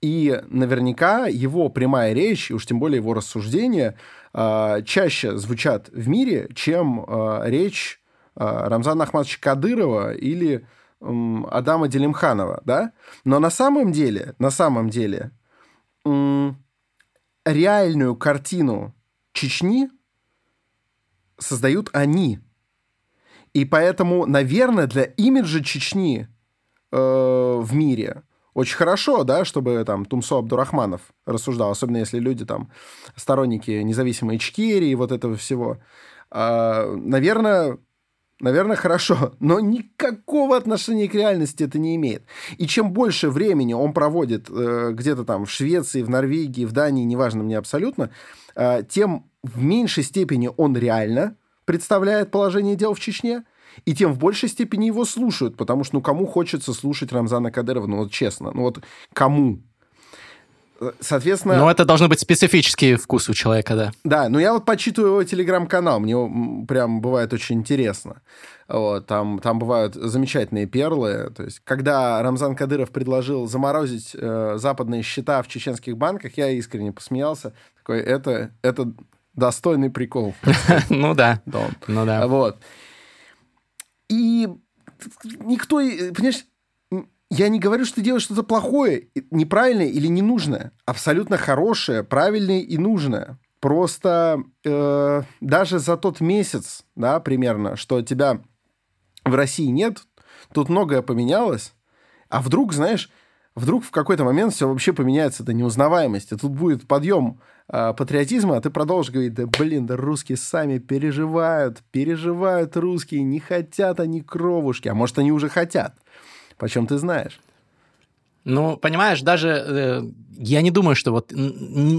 И наверняка его прямая речь, и уж тем более его рассуждения, э, чаще звучат в мире, чем э, речь Рамзана Ахматовича Кадырова или Адама Делимханова, да? Но на самом деле, на самом деле, реальную картину Чечни создают они. И поэтому, наверное, для имиджа Чечни э, в мире очень хорошо, да, чтобы там Тумсо Абдурахманов рассуждал, особенно если люди там сторонники независимой Ичкерии, вот этого всего. Э, наверное, наверное, хорошо, но никакого отношения к реальности это не имеет. И чем больше времени он проводит э, где-то там в Швеции, в Норвегии, в Дании, неважно мне абсолютно, э, тем в меньшей степени он реально представляет положение дел в Чечне, и тем в большей степени его слушают, потому что, ну, кому хочется слушать Рамзана Кадырова, ну, вот честно, ну, вот кому? Соответственно...
Но это должны быть специфические вкусы у человека, да.
Да, но я вот почитываю его телеграм-канал, мне прям бывает очень интересно. Вот, там, там бывают замечательные перлы. То есть, когда Рамзан Кадыров предложил заморозить э, западные счета в чеченских банках, я искренне посмеялся. Такой, это, это достойный прикол.
Ну да. Ну да.
Вот. И никто, понимаешь, я не говорю, что ты делаешь что-то плохое, неправильное или ненужное. Абсолютно хорошее, правильное и нужное. Просто э, даже за тот месяц, да, примерно, что тебя в России нет, тут многое поменялось. А вдруг, знаешь, вдруг в какой-то момент все вообще поменяется до неузнаваемости. Тут будет подъем э, патриотизма, а ты продолжишь говорить, да блин, да русские сами переживают, переживают русские, не хотят они кровушки, а может они уже хотят. Почем ты знаешь?
Ну, понимаешь, даже э, я не думаю, что вот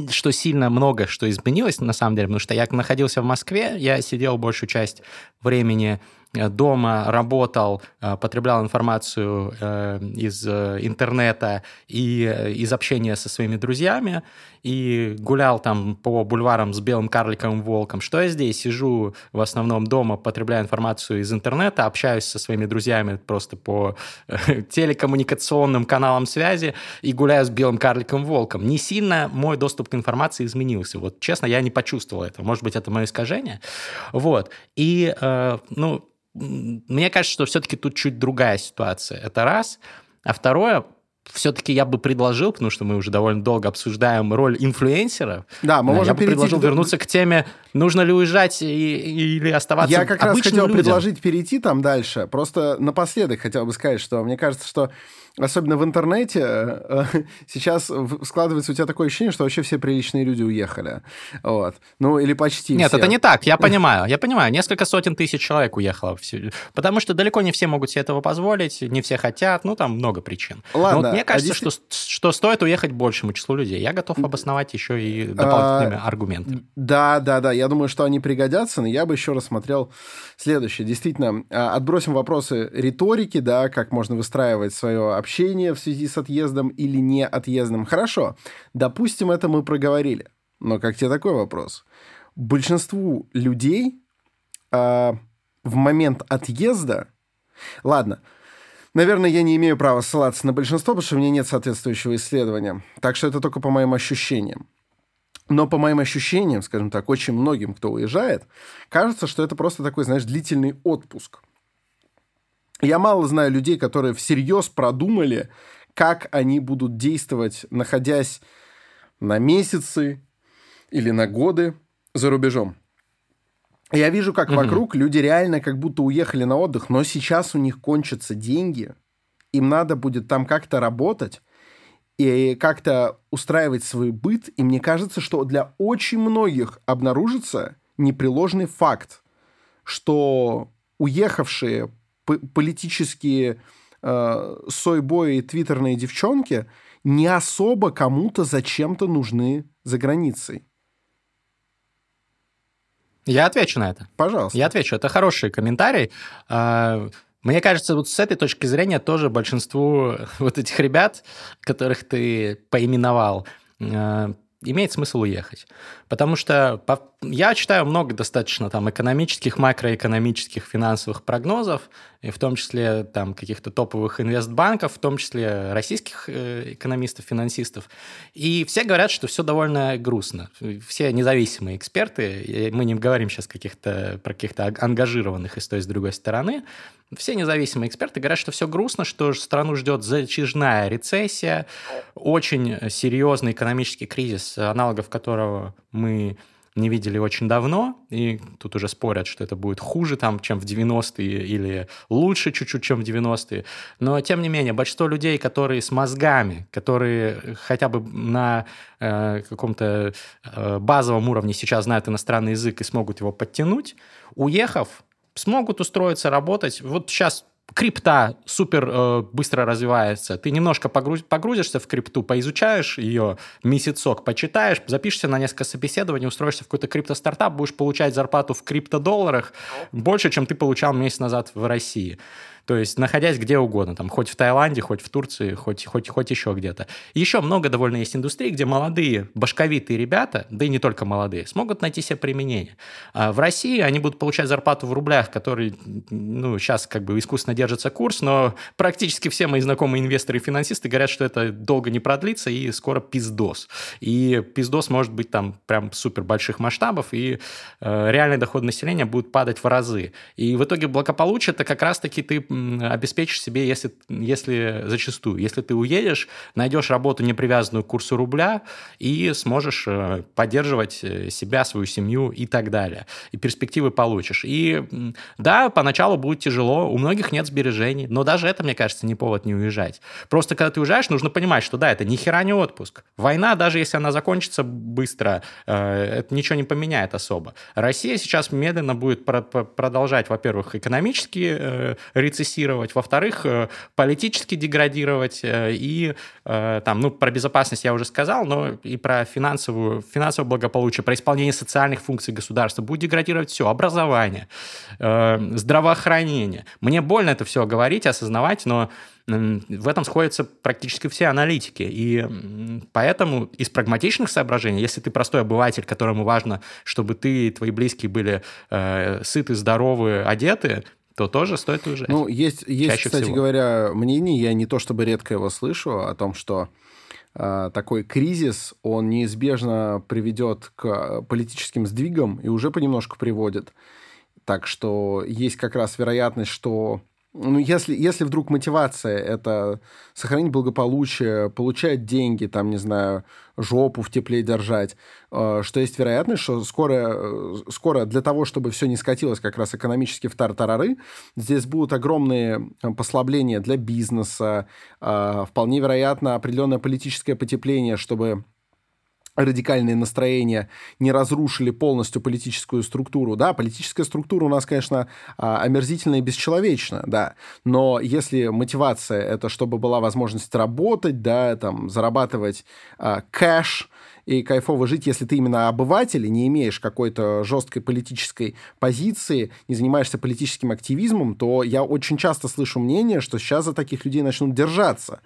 что сильно много что изменилось на самом деле, потому что я находился в Москве, я сидел большую часть времени дома работал, э, потреблял информацию э, из интернета и из общения со своими друзьями, и гулял там по бульварам с белым карликовым волком. Что я здесь? Сижу в основном дома, потребляю информацию из интернета, общаюсь со своими друзьями просто по телекоммуникационным каналам связи и гуляю с белым карликовым волком. Не сильно мой доступ к информации изменился. Вот честно, я не почувствовал этого. Может быть, это мое искажение. Вот. И, ну, мне кажется, что все-таки тут чуть другая ситуация. Это раз. А второе, все-таки я бы предложил, потому что мы уже довольно долго обсуждаем роль инфлюенсеров.
Да, мы можем
Я бы предложил к... вернуться к теме, нужно ли уезжать и, или оставаться
Я как раз хотел
людям.
предложить перейти там дальше. Просто напоследок хотел бы сказать, что мне кажется, что особенно в интернете, э, сейчас складывается у тебя такое ощущение, что вообще все приличные люди уехали. Вот. Ну, или почти
Нет,
все.
это не так, я понимаю. Я понимаю, несколько сотен тысяч человек уехало. Потому что далеко не все могут себе этого позволить, не все хотят, ну, там много причин. Ладно. Но вот мне а кажется, а что, что стоит уехать большему числу людей. Я готов обосновать еще и дополнительными а, аргументами.
Да, да, да. Я думаю, что они пригодятся, но я бы еще рассмотрел следующее. Действительно, а, отбросим вопросы риторики, да, как можно выстраивать свое общение в связи с отъездом или не отъездом. Хорошо, допустим, это мы проговорили. Но как тебе такой вопрос? Большинству людей э, в момент отъезда... Ладно, наверное, я не имею права ссылаться на большинство, потому что у меня нет соответствующего исследования. Так что это только по моим ощущениям. Но по моим ощущениям, скажем так, очень многим, кто уезжает, кажется, что это просто такой, знаешь, длительный отпуск. Я мало знаю людей, которые всерьез продумали, как они будут действовать, находясь на месяцы или на годы за рубежом. Я вижу, как mm-hmm. вокруг люди реально как будто уехали на отдых, но сейчас у них кончатся деньги, им надо будет там как-то работать и как-то устраивать свой быт. И мне кажется, что для очень многих обнаружится непреложный факт, что уехавшие политические э, сойбои и твиттерные девчонки не особо кому-то зачем-то нужны за границей.
Я отвечу на это.
Пожалуйста.
Я отвечу. Это хороший комментарий. Мне кажется, вот с этой точки зрения тоже большинству вот этих ребят, которых ты поименовал, э, имеет смысл уехать. Потому что я читаю много достаточно там экономических, макроэкономических, финансовых прогнозов, и в том числе там каких-то топовых инвестбанков, в том числе российских э, экономистов, финансистов. И все говорят, что все довольно грустно. Все независимые эксперты, мы не говорим сейчас каких-то, про каких-то ангажированных и с той, и с другой стороны, все независимые эксперты говорят, что все грустно, что страну ждет затяжная рецессия, очень серьезный экономический кризис, аналогов которого мы не видели очень давно, и тут уже спорят, что это будет хуже, там, чем в 90-е, или лучше чуть-чуть, чем в 90-е. Но, тем не менее, большинство людей, которые с мозгами, которые хотя бы на э, каком-то э, базовом уровне сейчас знают иностранный язык и смогут его подтянуть, уехав, смогут устроиться работать. Вот сейчас крипта супер э, быстро развивается. Ты немножко погруз, погрузишься в крипту, поизучаешь ее месяцок, почитаешь, запишешься на несколько собеседований, устроишься в какой-то крипто-стартап, будешь получать зарплату в крипто-долларах больше, чем ты получал месяц назад в России. То есть, находясь где угодно, там, хоть в Таиланде, хоть в Турции, хоть, хоть, хоть еще где-то. Еще много довольно есть индустрий, где молодые, башковитые ребята, да и не только молодые, смогут найти себе применение. А в России они будут получать зарплату в рублях, который, ну, сейчас как бы искусственно держится курс, но практически все мои знакомые инвесторы и финансисты говорят, что это долго не продлится и скоро пиздос. И пиздос может быть там прям супер больших масштабов, и э, реальный доход населения будет падать в разы. И в итоге благополучие это как раз-таки ты обеспечишь себе, если, если зачастую, если ты уедешь, найдешь работу, не привязанную к курсу рубля, и сможешь э, поддерживать э, себя, свою семью и так далее. И перспективы получишь. И да, поначалу будет тяжело, у многих нет сбережений, но даже это, мне кажется, не повод не уезжать. Просто когда ты уезжаешь, нужно понимать, что да, это ни хера не отпуск. Война, даже если она закончится быстро, э, это ничего не поменяет особо. Россия сейчас медленно будет продолжать, во-первых, экономически рецессию, рецессировать, во-вторых, э, политически деградировать, э, и э, там, ну, про безопасность я уже сказал, но и про финансовую, финансовое благополучие, про исполнение социальных функций государства будет деградировать все, образование, здравоохранение. Мне больно это все говорить, осознавать, но в этом сходятся практически все аналитики. И поэтому из прагматичных соображений, если ты простой обыватель, которому важно, чтобы ты и твои близкие были э, сыты, здоровы, одеты, то тоже стоит уезжать.
Ну, есть, есть кстати всего. говоря, мнение, я не то чтобы редко его слышу, о том, что э, такой кризис, он неизбежно приведет к политическим сдвигам и уже понемножку приводит. Так что есть как раз вероятность, что ну, если, если вдруг мотивация это сохранить благополучие, получать деньги, там, не знаю, жопу в тепле держать, э, что есть вероятность, что скоро, э, скоро для того, чтобы все не скатилось как раз экономически в тартарары, здесь будут огромные э, послабления для бизнеса, вполне вероятно определенное политическое потепление, чтобы радикальные настроения не разрушили полностью политическую структуру. Да, политическая структура у нас, конечно, а, омерзительна и бесчеловечна, да, но если мотивация это чтобы была возможность работать, да, там, зарабатывать а, кэш, и кайфово жить, если ты именно обыватель и не имеешь какой-то жесткой политической позиции, не занимаешься политическим активизмом, то я очень часто слышу мнение, что сейчас за таких людей начнут держаться.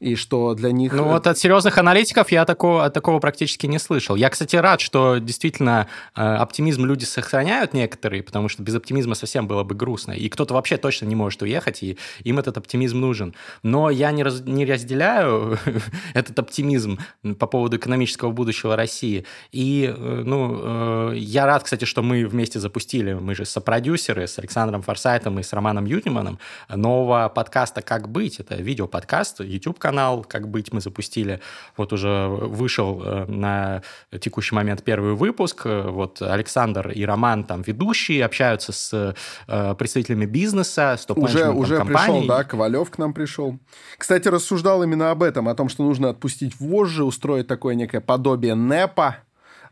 И что для них...
Ну вот от серьезных аналитиков я такого, такого практически не слышал. Я, кстати, рад, что действительно э, оптимизм люди сохраняют некоторые, потому что без оптимизма совсем было бы грустно. И кто-то вообще точно не может уехать, и им этот оптимизм нужен. Но я не, раз, не разделяю этот оптимизм по поводу экономического будущего России. И, э, ну, э, я рад, кстати, что мы вместе запустили, мы же сопродюсеры с Александром Форсайтом и с Романом Ютиманом нового подкаста «Как быть». Это видеоподкаст, YouTube-канал «Как быть» мы запустили. Вот уже вышел э, на текущий момент первый выпуск. Вот Александр и Роман там ведущие, общаются с представителями бизнеса, с
Уже, уже пришел, да, Ковалев к нам пришел. Кстати, рассуждал именно об этом, о том, что нужно отпустить вожжи, устроить такое некое подобие НЭПа,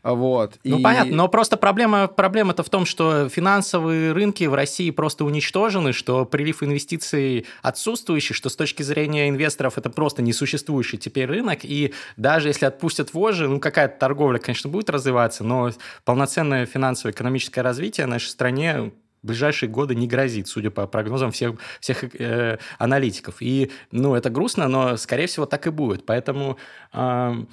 вот.
Ну, и... понятно, но просто проблема, проблема-то в том, что финансовые рынки в России просто уничтожены, что прилив инвестиций отсутствующий, что с точки зрения инвесторов это просто несуществующий теперь рынок, и даже если отпустят вожжи, ну, какая-то торговля, конечно, будет развиваться, но полноценное финансово-экономическое развитие в нашей стране ближайшие годы не грозит, судя по прогнозам всех, всех э, аналитиков. И, ну, это грустно, но, скорее всего, так и будет. Поэтому э,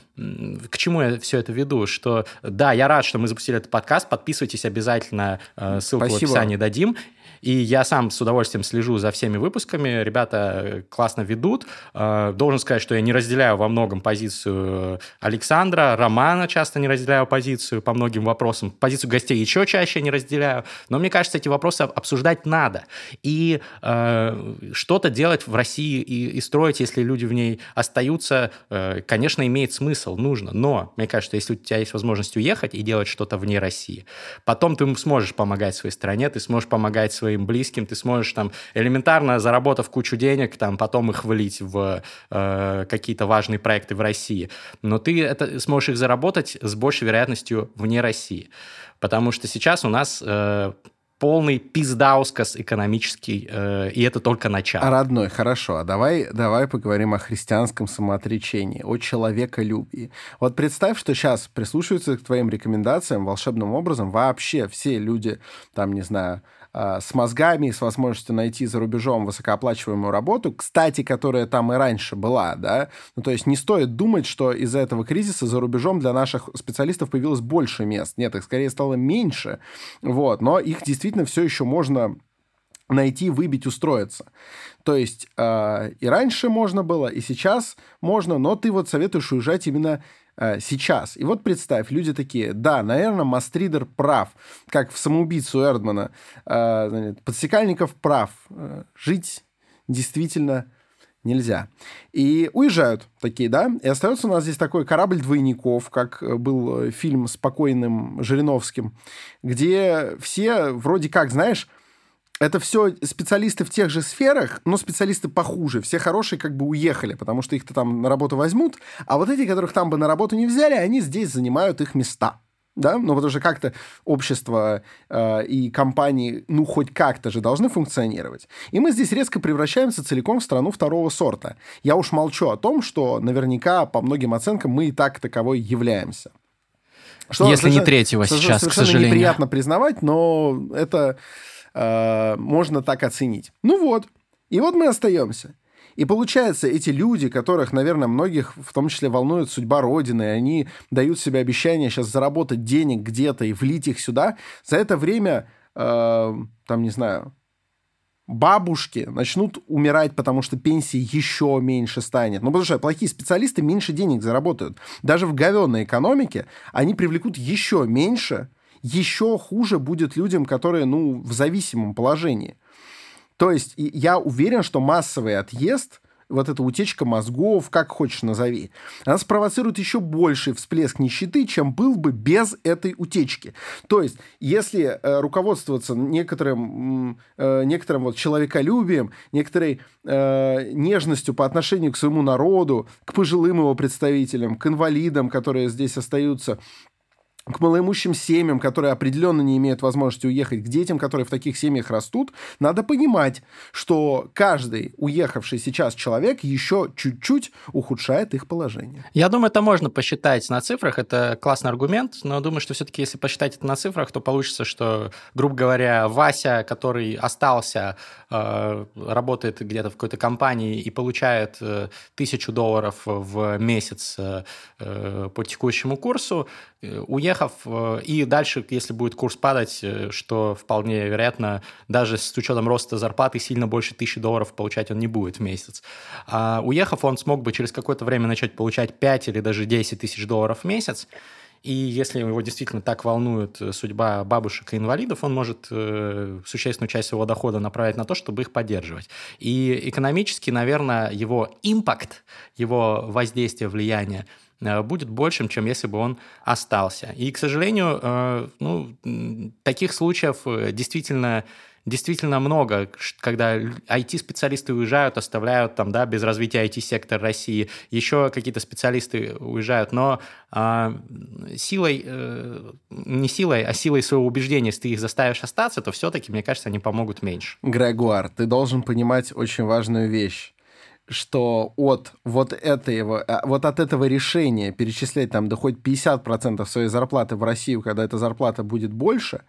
к чему я все это веду? Что, да, я рад, что мы запустили этот подкаст. Подписывайтесь обязательно, э, ссылку Спасибо. в описании дадим. И я сам с удовольствием слежу за всеми выпусками. Ребята классно ведут. Э, должен сказать, что я не разделяю во многом позицию Александра, Романа часто не разделяю позицию по многим вопросам. Позицию гостей еще чаще не разделяю. Но мне кажется, эти вопросы обсуждать надо. И э, что-то делать в России и, и строить, если люди в ней остаются, э, конечно, имеет смысл, нужно. Но мне кажется, если у тебя есть возможность уехать и делать что-то вне России, потом ты сможешь помогать своей стране, ты сможешь помогать своим близким, ты сможешь там элементарно, заработав кучу денег, там потом их влить в э, какие-то важные проекты в России. Но ты это сможешь их заработать с большей вероятностью вне России. Потому что сейчас у нас э, полный пиздаускас экономический, э, и это только начало.
Родной, хорошо, а давай, давай поговорим о христианском самоотречении, о человеколюбии. Вот представь, что сейчас прислушиваются к твоим рекомендациям волшебным образом вообще все люди, там, не знаю, с мозгами, с возможностью найти за рубежом высокооплачиваемую работу, кстати, которая там и раньше была, да, ну, то есть не стоит думать, что из-за этого кризиса за рубежом для наших специалистов появилось больше мест. Нет, их скорее стало меньше, вот, но их действительно все еще можно найти, выбить, устроиться. То есть э, и раньше можно было, и сейчас можно, но ты вот советуешь уезжать именно Э, сейчас. И вот представь, люди такие, да, наверное, Мастридер прав, как в самоубийцу Эрдмана. Э, подсекальников прав. Э, жить действительно нельзя. И уезжают такие, да, и остается у нас здесь такой корабль двойников, как был фильм с покойным Жириновским, где все вроде как, знаешь, это все специалисты в тех же сферах, но специалисты похуже. Все хорошие как бы уехали, потому что их-то там на работу возьмут, а вот эти, которых там бы на работу не взяли, они здесь занимают их места. Да, ну потому что как-то общество э, и компании, ну хоть как-то же должны функционировать. И мы здесь резко превращаемся целиком в страну второго сорта. Я уж молчу о том, что наверняка по многим оценкам мы и так таковой являемся.
Что Если не третьего сейчас, к сожалению.
неприятно признавать, но это э, можно так оценить. Ну вот. И вот мы остаемся. И получается, эти люди, которых, наверное, многих в том числе волнует судьба Родины, они дают себе обещание сейчас заработать денег где-то и влить их сюда, за это время, э, там, не знаю, бабушки начнут умирать, потому что пенсии еще меньше станет. Ну, потому что плохие специалисты меньше денег заработают. Даже в говенной экономике они привлекут еще меньше еще хуже будет людям, которые, ну, в зависимом положении. То есть я уверен, что массовый отъезд, вот эта утечка мозгов, как хочешь назови, она спровоцирует еще больший всплеск нищеты, чем был бы без этой утечки. То есть, если э, руководствоваться некоторым, э, некоторым вот человеколюбием, некоторой э, нежностью по отношению к своему народу, к пожилым его представителям, к инвалидам, которые здесь остаются, к малоимущим семьям, которые определенно не имеют возможности уехать, к детям, которые в таких семьях растут, надо понимать, что каждый уехавший сейчас человек еще чуть-чуть ухудшает их положение.
Я думаю, это можно посчитать на цифрах, это классный аргумент, но думаю, что все-таки если посчитать это на цифрах, то получится, что, грубо говоря, Вася, который остался, э, работает где-то в какой-то компании и получает э, тысячу долларов в месяц э, по текущему курсу, уехав, э, и дальше, если будет курс падать, э, что вполне вероятно, даже с учетом роста зарплаты сильно больше тысячи долларов получать он не будет в месяц. А уехав, он смог бы через какое-то время начать получать 5 или даже 10 тысяч долларов в месяц, и если его действительно так волнует э, судьба бабушек и инвалидов, он может э, существенную часть своего дохода направить на то, чтобы их поддерживать. И экономически, наверное, его импакт, его воздействие, влияние Э, будет большим, чем если бы он остался. И, к сожалению, э, ну, таких случаев э, действительно действительно много, когда IT-специалисты уезжают, оставляют там, да, без развития IT-сектор России, еще какие-то специалисты уезжают, но э, силой, э, не силой, а силой своего убеждения, если ты их заставишь остаться, то все-таки, мне кажется, они помогут меньше.
Грегуар, ты должен понимать очень важную вещь что от вот этого, а, вот от этого решения перечислять там да хоть 50% своей зарплаты в Россию, когда эта зарплата будет больше,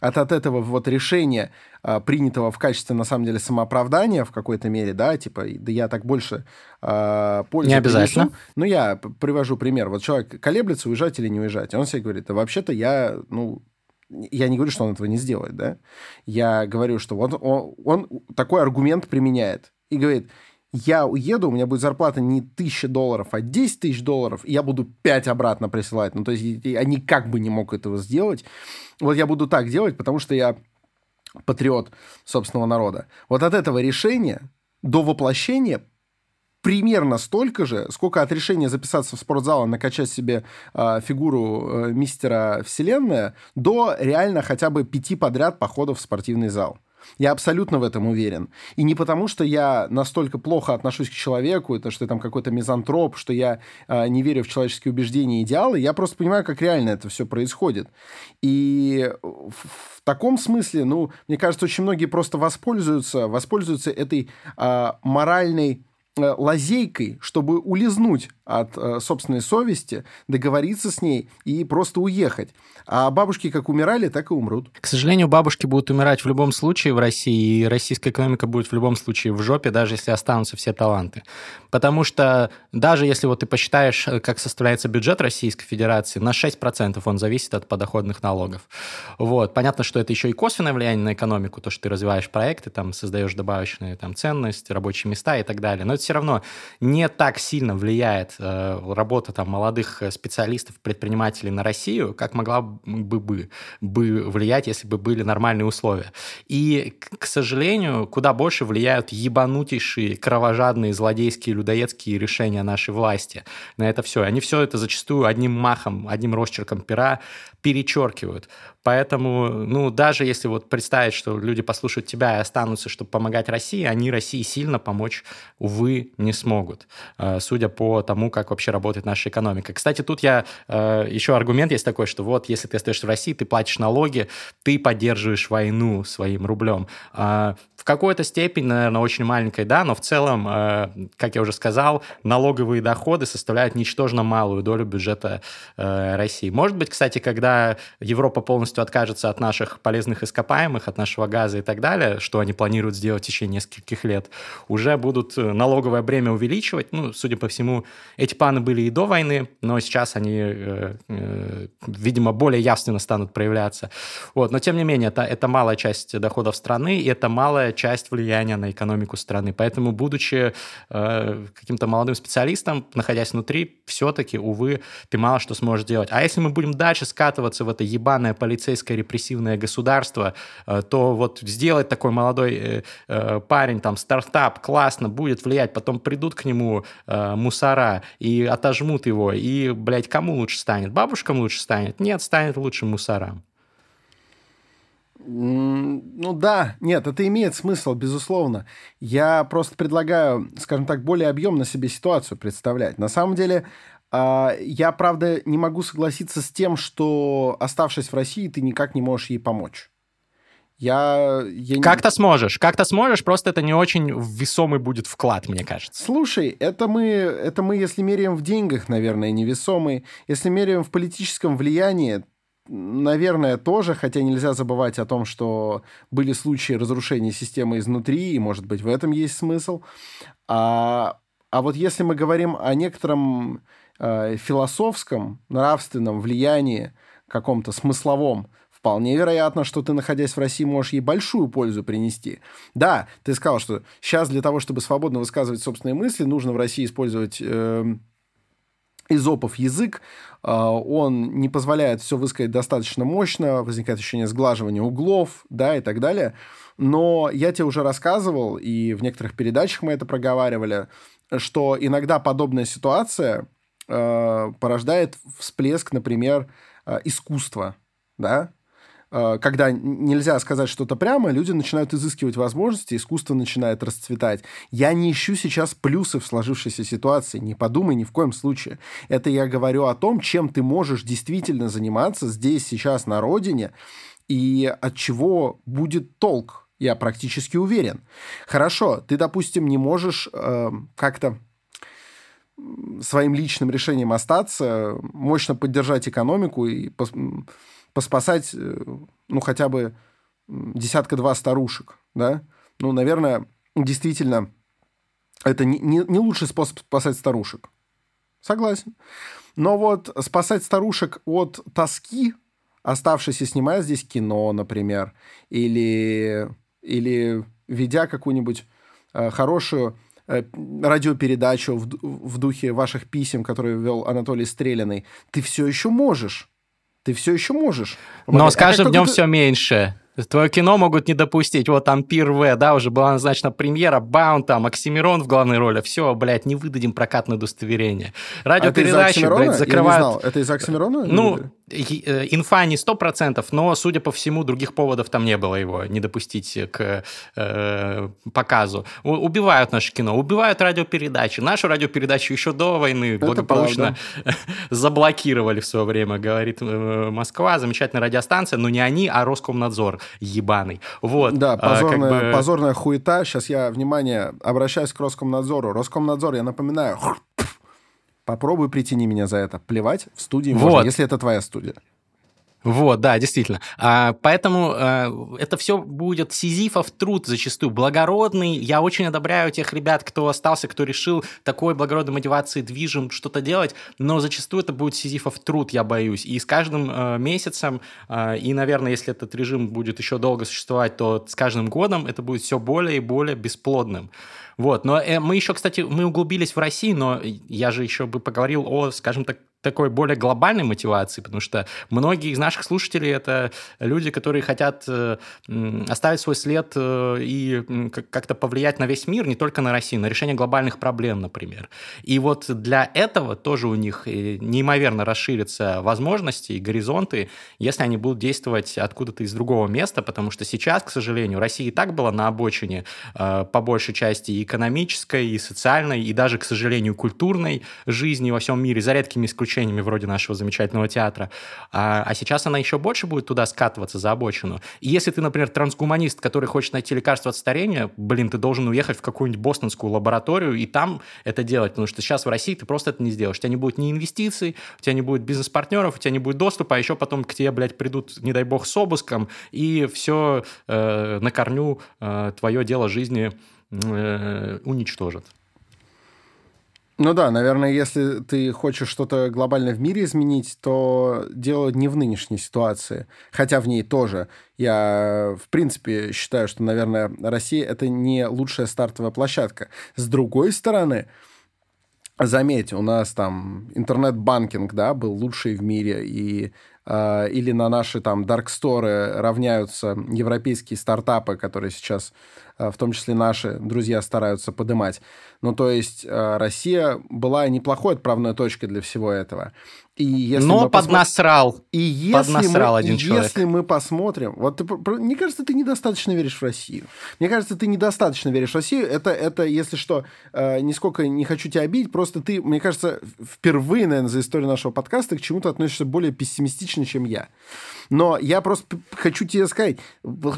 от, от этого вот решения, а, принятого в качестве, на самом деле, самооправдания в какой-то мере, да, типа, да я так больше э, пользы
Не обязательно. Принесу.
Ну, я привожу пример. Вот человек колеблется, уезжать или не уезжать. Он себе говорит, да вообще-то я, ну, я не говорю, что он этого не сделает, да? Я говорю, что вот он, он такой аргумент применяет и говорит, я уеду, у меня будет зарплата не тысяча долларов, а 10 тысяч долларов, и я буду 5 обратно присылать. Ну, то есть я никак бы не мог этого сделать. Вот я буду так делать, потому что я патриот собственного народа. Вот от этого решения до воплощения примерно столько же, сколько от решения записаться в спортзал и накачать себе э, фигуру э, мистера Вселенная, до реально хотя бы пяти подряд походов в спортивный зал. Я абсолютно в этом уверен. И не потому, что я настолько плохо отношусь к человеку, это что я там какой-то мизантроп, что я э, не верю в человеческие убеждения и идеалы, я просто понимаю, как реально это все происходит. И в, в таком смысле, ну, мне кажется, очень многие просто воспользуются, воспользуются этой э, моральной лазейкой, чтобы улизнуть от э, собственной совести, договориться с ней и просто уехать. А бабушки как умирали, так и умрут.
К сожалению, бабушки будут умирать в любом случае в России, и российская экономика будет в любом случае в жопе, даже если останутся все таланты. Потому что даже если вот ты посчитаешь, э, как составляется бюджет Российской Федерации, на 6% он зависит от подоходных налогов. Вот. Понятно, что это еще и косвенное влияние на экономику, то, что ты развиваешь проекты, там, создаешь добавочные там, ценности, рабочие места и так далее. Но все равно не так сильно влияет э, работа там, молодых специалистов, предпринимателей на Россию, как могла бы, бы, бы влиять, если бы были нормальные условия. И, к сожалению, куда больше влияют ебанутейшие, кровожадные, злодейские, людоедские решения нашей власти на это все. Они все это зачастую одним махом, одним росчерком пера перечеркивают. Поэтому, ну, даже если вот представить, что люди послушают тебя и останутся, чтобы помогать России, они России сильно помочь, увы, не смогут, э, судя по тому, как вообще работает наша экономика. Кстати, тут я э, еще аргумент есть такой, что вот если ты остаешься в России, ты платишь налоги, ты поддерживаешь войну своим рублем. А, в какой-то степени, наверное, очень маленькой, да, но в целом, э, как я уже сказал, налоговые доходы составляют ничтожно малую долю бюджета России. Может быть, кстати, когда Европа полностью откажется от наших полезных ископаемых, от нашего газа и так далее, что они планируют сделать в течение нескольких лет, уже будут э, налоговое бремя увеличивать. Ну, судя по всему, эти планы были и до войны, но сейчас они, э, э, видимо, более явственно станут проявляться. Вот. Но, тем не менее, это, это малая часть доходов страны, и это малая часть влияния на экономику страны. Поэтому, будучи э, каким-то молодым специалистом, находясь внутри, все-таки, увы, ты мало что сможешь делать. А если мы будем дальше скатываться в это ебаное полицейское репрессивное государство, э, то вот сделать такой молодой э, э, парень, там, стартап, классно, будет влиять, потом придут к нему мусора и отожмут его, и, блядь, кому лучше станет? Бабушкам лучше станет? Нет, станет лучше мусорам.
Ну да, нет, это имеет смысл, безусловно. Я просто предлагаю, скажем так, более объемно себе ситуацию представлять. На самом деле, я, правда, не могу согласиться с тем, что, оставшись в России, ты никак не можешь ей помочь. Я, я
Как-то сможешь, как-то сможешь, просто это не очень весомый будет вклад, мне кажется.
Слушай, это мы, это мы, если меряем в деньгах, наверное, невесомый. Если меряем в политическом влиянии, наверное, тоже, хотя нельзя забывать о том, что были случаи разрушения системы изнутри, и, может быть, в этом есть смысл. А, а вот если мы говорим о некотором э, философском, нравственном влиянии, каком-то смысловом, вполне вероятно, что ты, находясь в России, можешь ей большую пользу принести. Да, ты сказал, что сейчас для того, чтобы свободно высказывать собственные мысли, нужно в России использовать... Э, изопов язык, а, он не позволяет все высказать достаточно мощно, возникает ощущение сглаживания углов, да, и так далее. Но я тебе уже рассказывал, и в некоторых передачах мы это проговаривали, что иногда подобная ситуация э, порождает всплеск, например, э, искусства, да, Э, когда нельзя сказать что-то прямо, люди начинают изыскивать возможности, искусство начинает расцветать. Я не ищу сейчас плюсы в сложившейся ситуации, не подумай ни в коем случае. Это я говорю о том, чем ты можешь действительно заниматься здесь, сейчас, на родине, и от чего будет толк, я практически уверен. Хорошо, ты, допустим, не можешь э, как-то своим личным решением остаться, мощно поддержать экономику и поспасать, э, ну, хотя бы десятка-два старушек, да? Ну, наверное, действительно, это не, не, не лучший способ спасать старушек. Согласен. Но вот спасать старушек от тоски, оставшись и снимая здесь кино, например, или, или ведя какую-нибудь э, хорошую радиопередачу в, в духе ваших писем, которые вел Анатолий Стреляный, ты все еще можешь. Ты все еще можешь.
Но с каждым а днем ты... все меньше. Твое кино могут не допустить. Вот там Пир В, да, уже была назначена премьера, Баун там, Оксимирон в главной роли. Все, блядь, не выдадим прокатное удостоверение. Радиопередачи, а блядь, закрывают...
Это из-за Оксимирона?
Ну, Э, инфа не 100%, но, судя по всему, других поводов там не было его не допустить к э, показу. Убивают наше кино, убивают радиопередачи. Нашу радиопередачу еще до войны Это благополучно правда. заблокировали в свое время, говорит э, Москва. Замечательная радиостанция, но не они, а Роскомнадзор ебаный. Вот.
Да, позорная, а, как бы... позорная хуета. Сейчас я, внимание, обращаюсь к Роскомнадзору. Роскомнадзор, я напоминаю, Попробуй притяни меня за это. Плевать в студии вот. можно, если это твоя студия.
Вот, да, действительно. А, поэтому а, это все будет сизифов труд зачастую, благородный. Я очень одобряю тех ребят, кто остался, кто решил такой благородной мотивацией движем что-то делать, но зачастую это будет сизифов труд, я боюсь. И с каждым а, месяцем, а, и, наверное, если этот режим будет еще долго существовать, то с каждым годом это будет все более и более бесплодным. Вот, но мы еще, кстати, мы углубились в Россию, но я же еще бы поговорил о, скажем так, такой более глобальной мотивации, потому что многие из наших слушателей это люди, которые хотят э, оставить свой след э, и как-то повлиять на весь мир, не только на Россию, на решение глобальных проблем, например. И вот для этого тоже у них э, неимоверно расширятся возможности и горизонты, если они будут действовать откуда-то из другого места, потому что сейчас, к сожалению, Россия и так была на обочине по большей части и экономической, и социальной, и даже, к сожалению, культурной жизни во всем мире, за редкими исключениями исключениями вроде нашего замечательного театра. А, а сейчас она еще больше будет туда скатываться, за обочину. И если ты, например, трансгуманист, который хочет найти лекарство от старения, блин, ты должен уехать в какую-нибудь бостонскую лабораторию и там это делать, потому что сейчас в России ты просто это не сделаешь. У тебя не будет ни инвестиций, у тебя не будет бизнес-партнеров, у тебя не будет доступа, а еще потом к тебе, блядь, придут, не дай бог, с обыском, и все э, на корню э, твое дело жизни э, уничтожат.
Ну да, наверное, если ты хочешь что-то глобально в мире изменить, то дело не в нынешней ситуации. Хотя в ней тоже. Я, в принципе, считаю, что, наверное, Россия — это не лучшая стартовая площадка. С другой стороны, заметь, у нас там интернет-банкинг, да, был лучший в мире, и э, или на наши там дарксторы равняются европейские стартапы, которые сейчас, э, в том числе наши друзья, стараются подымать. Ну, то есть э, Россия была неплохой отправной точкой для всего этого.
И если Но поднасрал.
И если поднасрал мы, один человек. Если мы посмотрим... Вот ты, мне кажется, ты недостаточно веришь в Россию. Мне кажется, ты недостаточно веришь в Россию. Это, это если что, э, нисколько не хочу тебя обидеть, просто ты, мне кажется, впервые, наверное, за историю нашего подкаста к чему-то относишься более пессимистично, чем я. Но я просто хочу тебе сказать,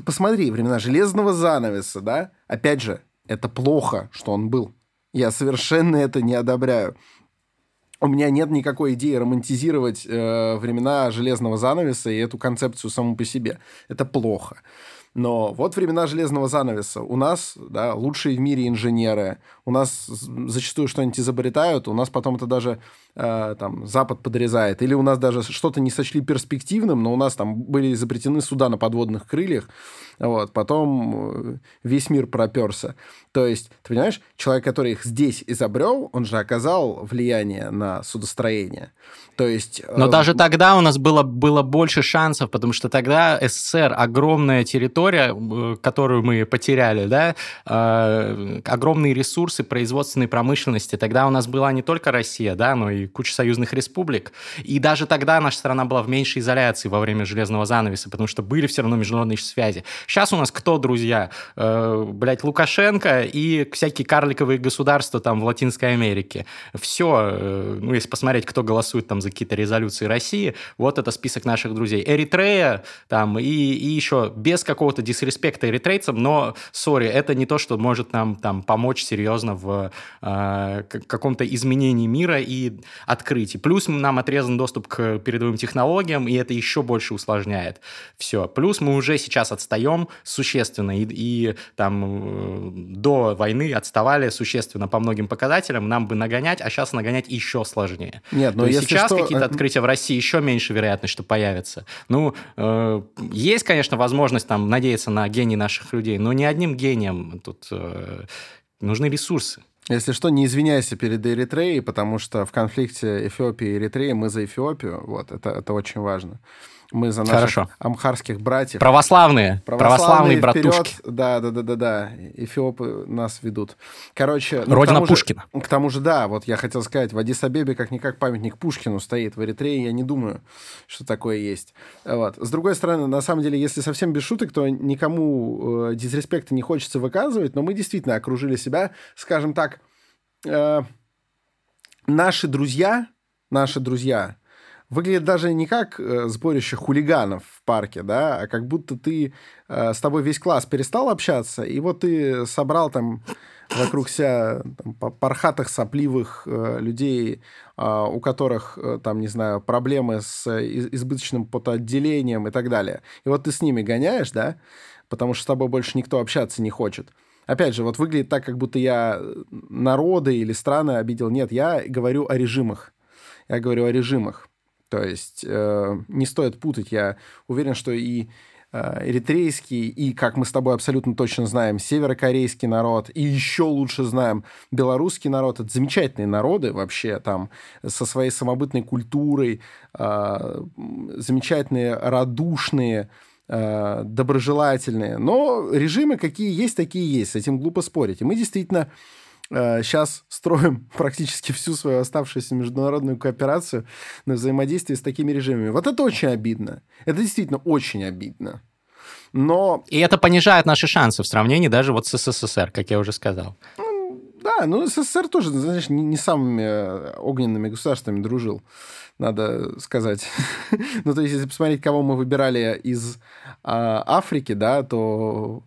посмотри, времена железного занавеса, да, опять же, это плохо, что он был. Я совершенно это не одобряю. У меня нет никакой идеи романтизировать э, времена железного занавеса и эту концепцию саму по себе. Это плохо. Но вот времена железного занавеса. У нас да, лучшие в мире инженеры. У нас зачастую что-нибудь изобретают, у нас потом это даже э, там Запад подрезает. Или у нас даже что-то не сочли перспективным, но у нас там были изобретены суда на подводных крыльях. Вот, потом э, весь мир проперся. То есть, ты понимаешь, человек, который их здесь изобрел, он же оказал влияние на судостроение. То есть...
Но э, даже тогда у нас было, было больше шансов, потому что тогда СССР, огромная территория, э, которую мы потеряли, да, э, огромные ресурсы производственной промышленности. Тогда у нас была не только Россия, да, но и куча союзных республик. И даже тогда наша страна была в меньшей изоляции во время железного занавеса, потому что были все равно международные связи. Сейчас у нас кто, друзья? Э, блядь, Лукашенко и всякие карликовые государства там в Латинской Америке. Все, ну, если посмотреть, кто голосует там за какие-то резолюции России, вот это список наших друзей. Эритрея там и, и еще без какого-то какого-то дисреспекта эритрейцам, но, сори, это не то, что может нам там помочь серьезно в э, каком-то изменении мира и открытии. Плюс нам отрезан доступ к передовым технологиям, и это еще больше усложняет все. Плюс мы уже сейчас отстаем существенно, и, и там э, до войны отставали существенно по многим показателям, нам бы нагонять, а сейчас нагонять еще сложнее. Нет, но если сейчас что... какие-то э, открытия в России еще меньше вероятность, что появится. Ну, э, есть, конечно, возможность там надеяться на гений наших людей, но не одним гением тут э, нужны ресурсы.
Если что, не извиняйся перед Эритреей, потому что в конфликте Эфиопии и Эритреи мы за Эфиопию. Вот, это, это очень важно. Мы за наших Хорошо. амхарских братьев.
Православные. Православные, православные братушки.
Да, да, да, да, да. Эфиопы нас ведут. Короче...
Ну, Родина к Пушкина.
Же, к тому же, да, вот я хотел сказать, в Адис-Абебе как-никак памятник Пушкину стоит. В Эритрее я не думаю, что такое есть. Вот. С другой стороны, на самом деле, если совсем без шуток, то никому э, дисреспекта не хочется выказывать, но мы действительно окружили себя, скажем так, э, наши друзья, наши друзья выглядит даже не как э, сборище хулиганов в парке, да, а как будто ты э, с тобой весь класс перестал общаться, и вот ты собрал там вокруг себя там, пархатых, сопливых э, людей, э, у которых, э, там, не знаю, проблемы с избыточным потоотделением и так далее. И вот ты с ними гоняешь, да, потому что с тобой больше никто общаться не хочет. Опять же, вот выглядит так, как будто я народы или страны обидел. Нет, я говорю о режимах. Я говорю о режимах. То есть э, не стоит путать. Я уверен, что и э, эритрейский, и, как мы с тобой абсолютно точно знаем, северокорейский народ, и еще лучше знаем белорусский народ. Это замечательные народы вообще там со своей самобытной культурой, э, замечательные, радушные, э, доброжелательные. Но режимы какие есть, такие есть. С этим глупо спорить. И мы действительно сейчас э, строим практически всю свою оставшуюся международную кооперацию на взаимодействии с такими режимами. Вот это очень обидно. Это действительно очень обидно. Но...
И это понижает наши шансы в сравнении даже вот с СССР, как я уже сказал.
Да, ну СССР тоже, знаешь, не, не самыми э, огненными государствами дружил, надо сказать. ну, то есть, если посмотреть, кого мы выбирали из а, Африки, да, то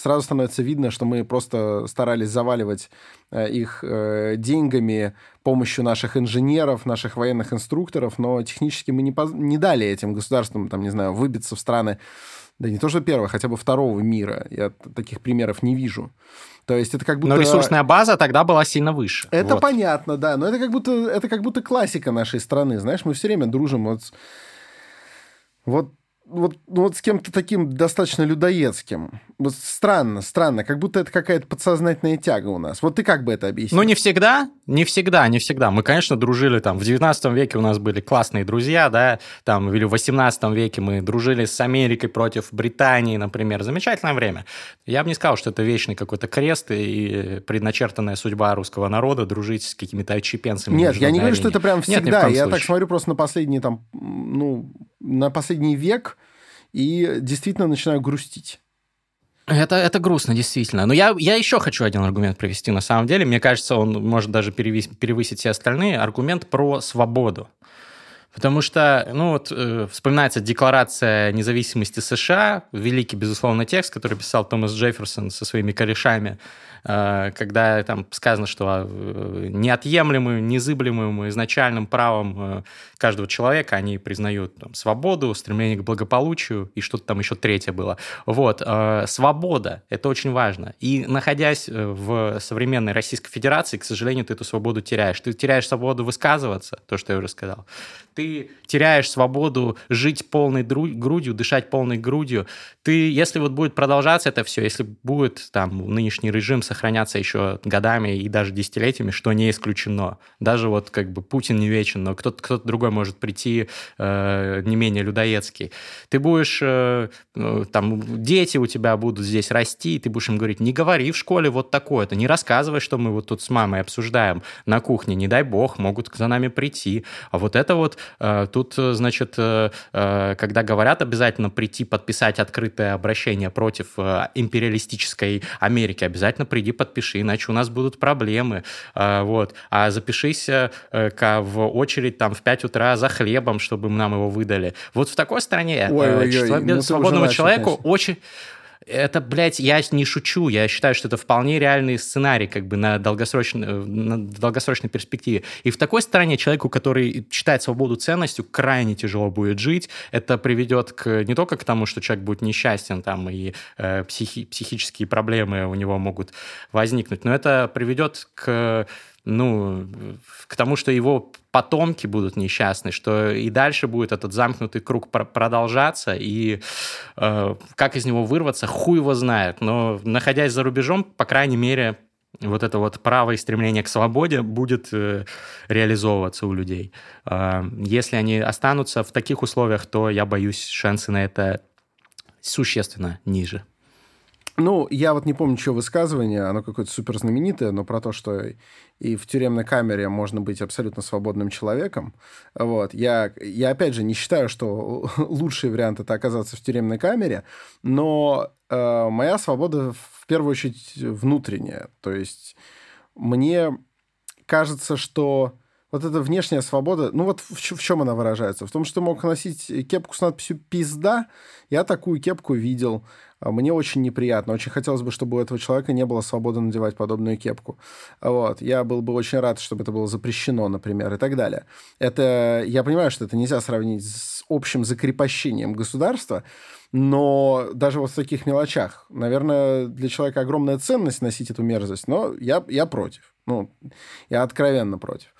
сразу становится видно, что мы просто старались заваливать э, их э, деньгами, помощью наших инженеров, наших военных инструкторов, но технически мы не, поз- не дали этим государствам, там, не знаю, выбиться в страны, да не то что первого, хотя бы второго мира. Я таких примеров не вижу. То есть это как будто...
Но ресурсная база тогда была сильно выше.
Это вот. понятно, да. Но это как будто это как будто классика нашей страны. Знаешь, мы все время дружим вот вот вот, ну, вот с кем-то таким достаточно людоедским. Вот странно, странно, как будто это какая-то подсознательная тяга у нас. Вот ты как бы это объяснил?
Ну, не всегда, не всегда, не всегда. Мы, конечно, дружили там, в 19 веке у нас были классные друзья, да, там, или в 18 веке мы дружили с Америкой против Британии, например. Замечательное время. Я бы не сказал, что это вечный какой-то крест и предначертанная судьба русского народа дружить с какими-то отчепенцами.
Нет, я не говорю, что это прям всегда. Нет, я случае. так смотрю просто на последний там, ну, на последний век и действительно начинаю грустить.
Это, это грустно, действительно. Но я, я еще хочу один аргумент привести. На самом деле, мне кажется, он может даже перевесить, перевысить все остальные. Аргумент про свободу. Потому что, ну вот, э, вспоминается Декларация независимости США, великий, безусловно, текст, который писал Томас Джефферсон со своими корешами когда там сказано, что э, неотъемлемым, незыблемым изначальным правом э, каждого человека они признают там, свободу, стремление к благополучию и что-то там еще третье было. Вот. Свобода – это очень важно. И находясь в современной Российской Федерации, к сожалению, ты эту свободу теряешь. Ты теряешь свободу высказываться, то, что я уже сказал. Ты теряешь свободу жить полной грудью, дышать полной грудью. Ты, если вот будет продолжаться это все, если будет там нынешний режим сохраняться еще годами и даже десятилетиями, что не исключено. Даже вот как бы Путин не вечен, но кто-то кто другой может прийти э, не менее людоедский. Ты будешь, э, э, там, дети у тебя будут здесь расти, и ты будешь им говорить, не говори в школе вот такое-то, не рассказывай, что мы вот тут с мамой обсуждаем на кухне, не дай бог, могут за нами прийти. А вот это вот тут, значит, э, э, когда говорят обязательно прийти подписать открытое обращение против э, империалистической Америки, обязательно приди, подпиши, иначе у нас будут проблемы. Вот. А запишись э, в очередь там в 5 утра за хлебом, чтобы нам его выдали. Вот в такой стране ой, ой, ой, ну, свободному человеку очень это, блядь, я не шучу, я считаю, что это вполне реальный сценарий как бы на долгосрочной, э, на долгосрочной перспективе. И в такой стране человеку, который считает свободу ценностью, крайне тяжело будет жить. Это приведет к, не только к тому, что человек будет несчастен там и э, психи, психические проблемы у него могут возникнуть, но это приведет к ну, к тому, что его потомки будут несчастны, что и дальше будет этот замкнутый круг продолжаться, и э, как из него вырваться, хуй его знает. Но находясь за рубежом, по крайней мере, вот это вот право и стремление к свободе будет э, реализовываться у людей. Э, если они останутся в таких условиях, то я боюсь, шансы на это существенно ниже.
Ну, я вот не помню, что высказывание, оно какое-то супер знаменитое, но про то, что и в тюремной камере можно быть абсолютно свободным человеком. Вот. Я, я опять же, не считаю, что лучший вариант это оказаться в тюремной камере, но э, моя свобода в первую очередь внутренняя. То есть мне кажется, что вот эта внешняя свобода, ну вот в, в чем она выражается? В том, что мог носить кепку с надписью «пизда». Я такую кепку видел. А мне очень неприятно. Очень хотелось бы, чтобы у этого человека не было свободы надевать подобную кепку. Вот. Я был бы очень рад, чтобы это было запрещено, например, и так далее. Это, я понимаю, что это нельзя сравнить с общим закрепощением государства, но даже вот в таких мелочах, наверное, для человека огромная ценность носить эту мерзость, но я, я против. Ну, я откровенно против.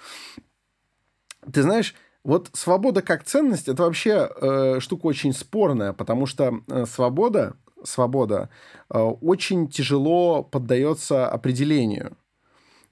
Ты знаешь, вот свобода как ценность это вообще э, штука очень спорная, потому что э, свобода свобода, э, очень тяжело поддается определению.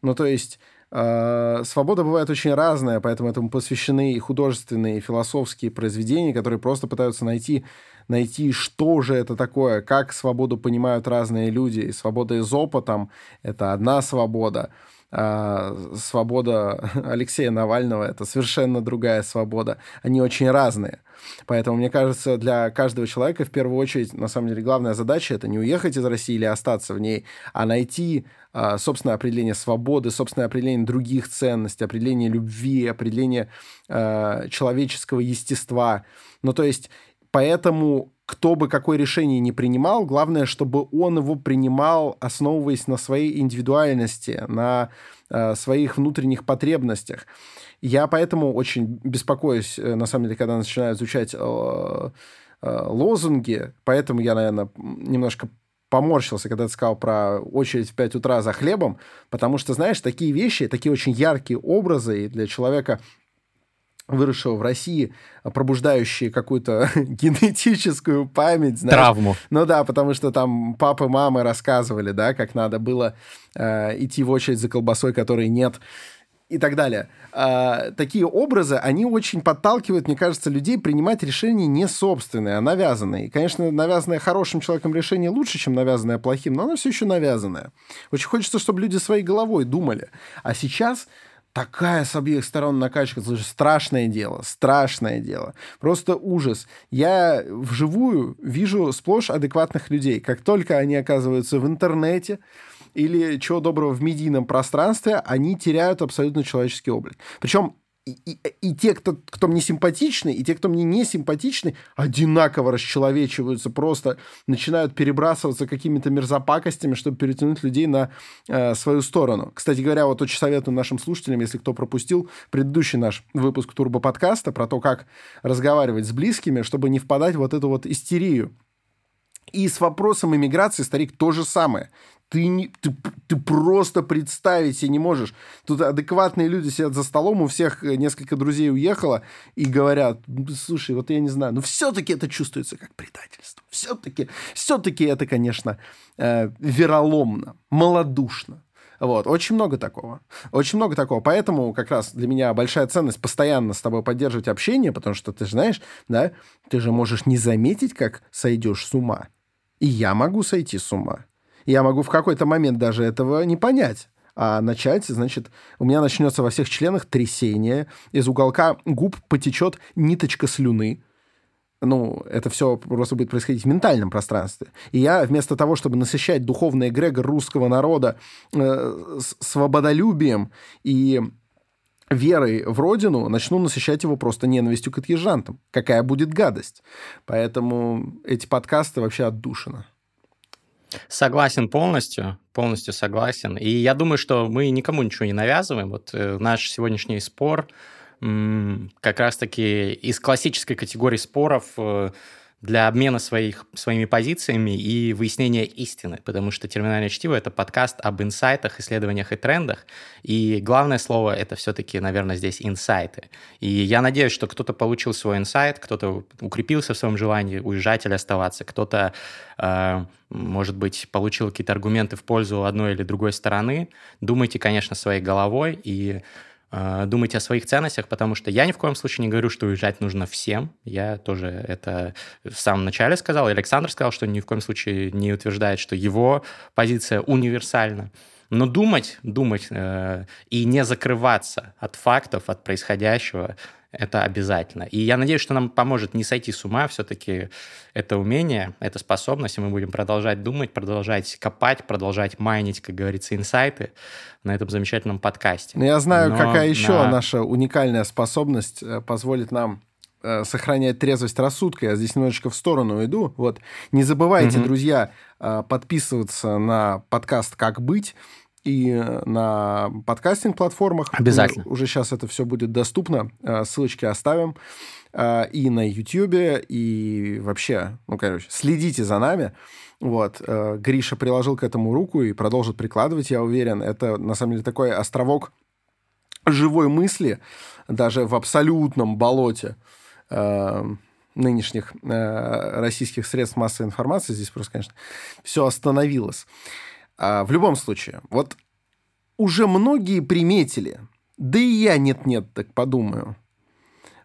Ну, то есть э, свобода бывает очень разная, поэтому этому посвящены и художественные, и философские произведения, которые просто пытаются найти, найти, что же это такое, как свободу понимают разные люди. И свобода из опытом — это одна свобода, свобода Алексея Навального — это совершенно другая свобода. Они очень разные. Поэтому, мне кажется, для каждого человека в первую очередь, на самом деле, главная задача — это не уехать из России или остаться в ней, а найти а, собственное определение свободы, собственное определение других ценностей, определение любви, определение а, человеческого естества. Ну, то есть, поэтому кто бы какое решение не принимал, главное, чтобы он его принимал, основываясь на своей индивидуальности, на э, своих внутренних потребностях. Я поэтому очень беспокоюсь, э, на самом деле, когда начинаю изучать э, э, лозунги, поэтому я, наверное, немножко поморщился, когда ты сказал про очередь в 5 утра за хлебом, потому что, знаешь, такие вещи, такие очень яркие образы и для человека выросшего в России, пробуждающие какую-то генетическую память.
Знаешь. Травму.
Ну да, потому что там папы, мамы рассказывали, да, как надо было э, идти в очередь за колбасой, которой нет и так далее. А, такие образы, они очень подталкивают, мне кажется, людей принимать решения не собственные, а навязанные. И, конечно, навязанное хорошим человеком решение лучше, чем навязанное плохим, но оно все еще навязанное. Очень хочется, чтобы люди своей головой думали. А сейчас такая с обеих сторон накачка, слушай, страшное дело, страшное дело. Просто ужас. Я вживую вижу сплошь адекватных людей. Как только они оказываются в интернете, или чего доброго в медийном пространстве, они теряют абсолютно человеческий облик. Причем и, и, и те, кто, кто мне симпатичны, и те, кто мне не симпатичны, одинаково расчеловечиваются, просто начинают перебрасываться какими-то мерзопакостями, чтобы перетянуть людей на э, свою сторону. Кстати говоря, вот очень советую нашим слушателям, если кто пропустил предыдущий наш выпуск Турбо-подкаста про то, как разговаривать с близкими, чтобы не впадать в вот эту вот истерию. И с вопросом иммиграции, старик, то же самое ты, не, ты, ты просто представить себе не можешь. Тут адекватные люди сидят за столом, у всех э, несколько друзей уехало и говорят, слушай, вот я не знаю, но все-таки это чувствуется как предательство. Все-таки, все-таки это, конечно, э, вероломно, малодушно. Вот, очень много такого. Очень много такого. Поэтому как раз для меня большая ценность постоянно с тобой поддерживать общение, потому что ты же знаешь, да, ты же можешь не заметить, как сойдешь с ума. И я могу сойти с ума я могу в какой-то момент даже этого не понять а начать, значит, у меня начнется во всех членах трясение, из уголка губ потечет ниточка слюны, ну, это все просто будет происходить в ментальном пространстве. И я вместо того, чтобы насыщать духовный эгрегор русского народа э, свободолюбием и верой в родину, начну насыщать его просто ненавистью к отъезжантам. Какая будет гадость. Поэтому эти подкасты вообще отдушина.
Согласен полностью, полностью согласен. И я думаю, что мы никому ничего не навязываем. Вот э, наш сегодняшний спор как раз-таки из классической категории споров э, для обмена своих, своими позициями и выяснения истины, потому что «Терминальное чтиво» — это подкаст об инсайтах, исследованиях и трендах, и главное слово — это все-таки, наверное, здесь инсайты. И я надеюсь, что кто-то получил свой инсайт, кто-то укрепился в своем желании уезжать или оставаться, кто-то, э, может быть, получил какие-то аргументы в пользу одной или другой стороны. Думайте, конечно, своей головой и думайте о своих ценностях, потому что я ни в коем случае не говорю, что уезжать нужно всем. Я тоже это в самом начале сказал. Александр сказал, что ни в коем случае не утверждает, что его позиция универсальна. Но думать, думать э, и не закрываться от фактов, от происходящего, это обязательно. И я надеюсь, что нам поможет не сойти с ума все-таки это умение, эта способность, и мы будем продолжать думать, продолжать копать, продолжать майнить, как говорится, инсайты на этом замечательном подкасте.
Ну, я знаю, Но какая еще на... наша уникальная способность э, позволит нам э, сохранять трезвость рассудка. Я здесь немножечко в сторону иду. Вот. Не забывайте, угу. друзья, э, подписываться на подкаст «Как быть» и на подкастинг-платформах.
Обязательно.
Уже сейчас это все будет доступно. Э, ссылочки оставим. Э, и на YouTube, и вообще, ну, короче, следите за нами. Вот. Э, Гриша приложил к этому руку и продолжит прикладывать, я уверен. Это, на самом деле, такой островок живой мысли, даже в абсолютном болоте нынешних российских средств массовой информации. Здесь просто, конечно, все остановилось. А, в любом случае, вот уже многие приметили, да и я нет-нет, так подумаю.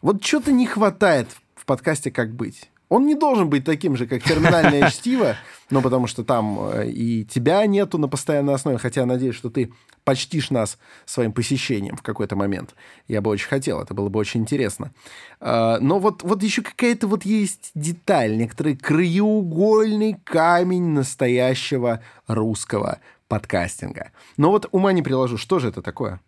Вот что-то не хватает в подкасте «Как быть». Он не должен быть таким же, как терминальное чтиво, ну, потому что там э, и тебя нету на постоянной основе, хотя я надеюсь, что ты почтишь нас своим посещением в какой-то момент. Я бы очень хотел, это было бы очень интересно. А, но вот, вот еще какая-то вот есть деталь, некоторый краеугольный камень настоящего русского подкастинга. Но вот ума не приложу, что же это такое?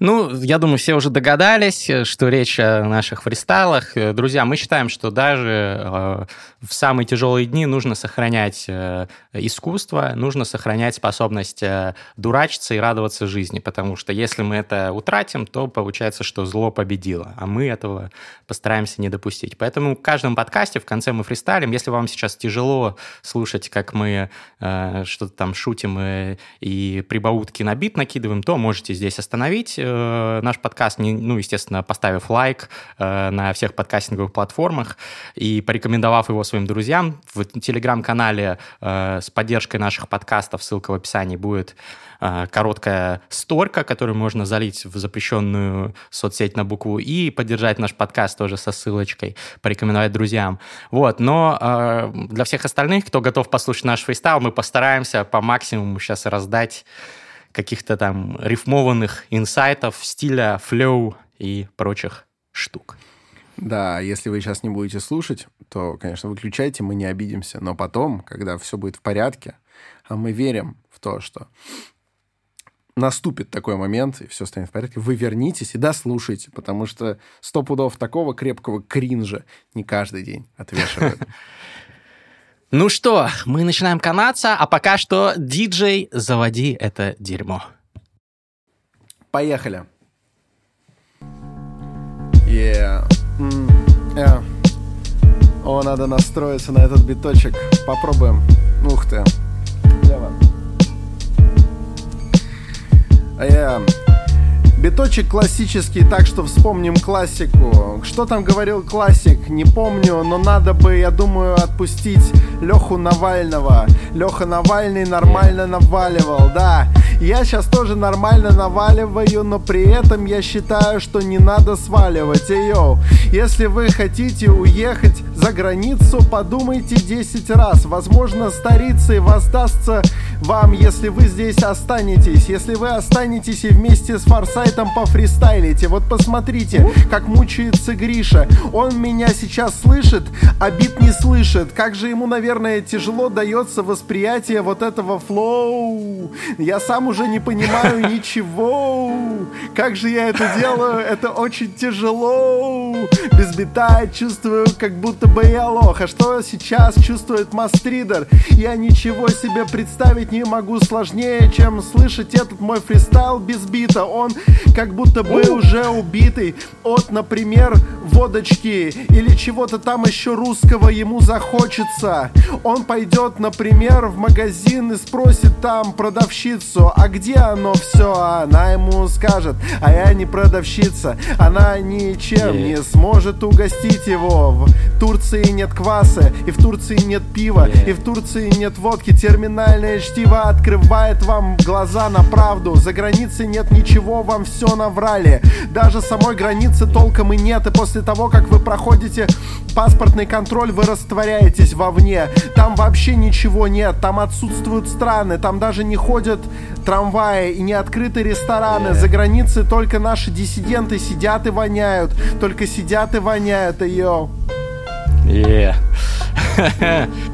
Ну, я думаю, все уже догадались, что речь о наших фристайлах. Друзья, мы считаем, что даже э, в самые тяжелые дни нужно сохранять э, искусство, нужно сохранять способность э, дурачиться и радоваться жизни, потому что если мы это утратим, то получается, что зло победило, а мы этого постараемся не допустить. Поэтому в каждом подкасте в конце мы фристайлим. Если вам сейчас тяжело слушать, как мы что-то там шутим и прибаутки на бит накидываем, то можете здесь остановить э, наш подкаст, не, ну, естественно, поставив лайк э, на всех подкастинговых платформах и порекомендовав его своим друзьям. В телеграм-канале э, с поддержкой наших подкастов, ссылка в описании, будет э, короткая сторка, которую можно залить в запрещенную соцсеть на букву «и», поддержать наш подкаст тоже со ссылочкой, порекомендовать друзьям. Вот, но э, для всех остальных, кто готов послушать наш фристайл, мы постараемся по максимуму сейчас раздать каких-то там рифмованных инсайтов, стиля, flow и прочих штук.
Да, если вы сейчас не будете слушать, то, конечно, выключайте, мы не обидимся. Но потом, когда все будет в порядке, а мы верим в то, что наступит такой момент, и все станет в порядке, вы вернитесь и дослушайте, потому что сто пудов такого крепкого кринжа не каждый день отвешивают.
Ну что, мы начинаем канаться, а пока что, диджей, заводи это дерьмо.
Поехали. Yeah. Mm. Yeah. О, надо настроиться на этот биточек. Попробуем. Ух ты. Лево. Yeah. Биточек классический, так что вспомним классику. Что там говорил классик, не помню, но надо бы, я думаю, отпустить Леху Навального. Леха Навальный нормально наваливал, да. Я сейчас тоже нормально наваливаю, но при этом я считаю, что не надо сваливать. Эй, если вы хотите уехать за границу, подумайте 10 раз. Возможно, старицей воздастся вам, если вы здесь останетесь. Если вы останетесь и вместе с Форсайтом пофристайлите. Вот посмотрите, как мучается Гриша. Он меня сейчас слышит, а бит не слышит. Как же ему, наверное, тяжело дается восприятие вот этого flow. Я сам уже не понимаю ничего. Как же я это делаю? Это очень тяжело. без бита Чувствую, как будто бы я лох А что сейчас чувствует мастридер? Я ничего себе представить не могу сложнее, чем слышать этот мой фристайл без бита Он как будто бы уже убитый от, например, водочки Или чего-то там еще русского ему захочется Он пойдет, например, в магазин и спросит там продавщицу А где оно все? Она ему скажет, а я не продавщица Она ничем yeah. не сможет угостить его В Турции нет кваса, и в Турции нет пива yeah. И в Турции нет водки Терминальное чтиво открывает вам глаза на правду За границей нет ничего, вам все наврали Даже самой границы толком и нет И после того, как вы проходите паспортный контроль, вы растворяетесь вовне Там вообще ничего нет, там отсутствуют страны Там даже не ходят трамваи и не открыты рестораны. За границей только наши диссиденты сидят и воняют. Только сидят и воняют, ее.
Yeah.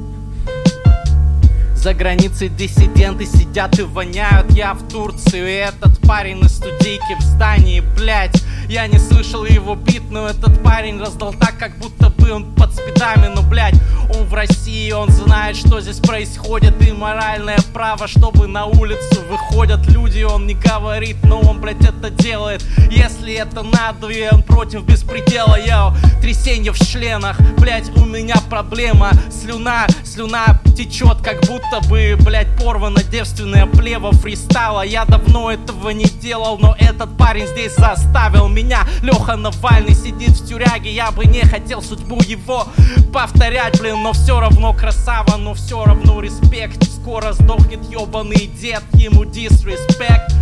За границей диссиденты сидят и воняют. Я в Турции, и этот парень на студийке в здании, блять Я не слышал его бит, но этот парень раздал так, как будто бы он под спидами. Ну, блять, он в России, он знает, что здесь происходит. И моральное право, чтобы на улицу выходят люди Он не говорит, но он, блять, это делает. Если это надо, и он против беспредела Я трясенье в членах, блять, у меня проблема. Слюна, слюна течет, как будто будто бы, блять, порвана девственная плева фристайла. Я давно этого не делал, но этот парень здесь заставил меня. Леха Навальный сидит в тюряге, я бы не хотел судьбу его повторять, блин. Но все равно красава, но все равно респект. Скоро сдохнет ебаный дед, ему дисреспект.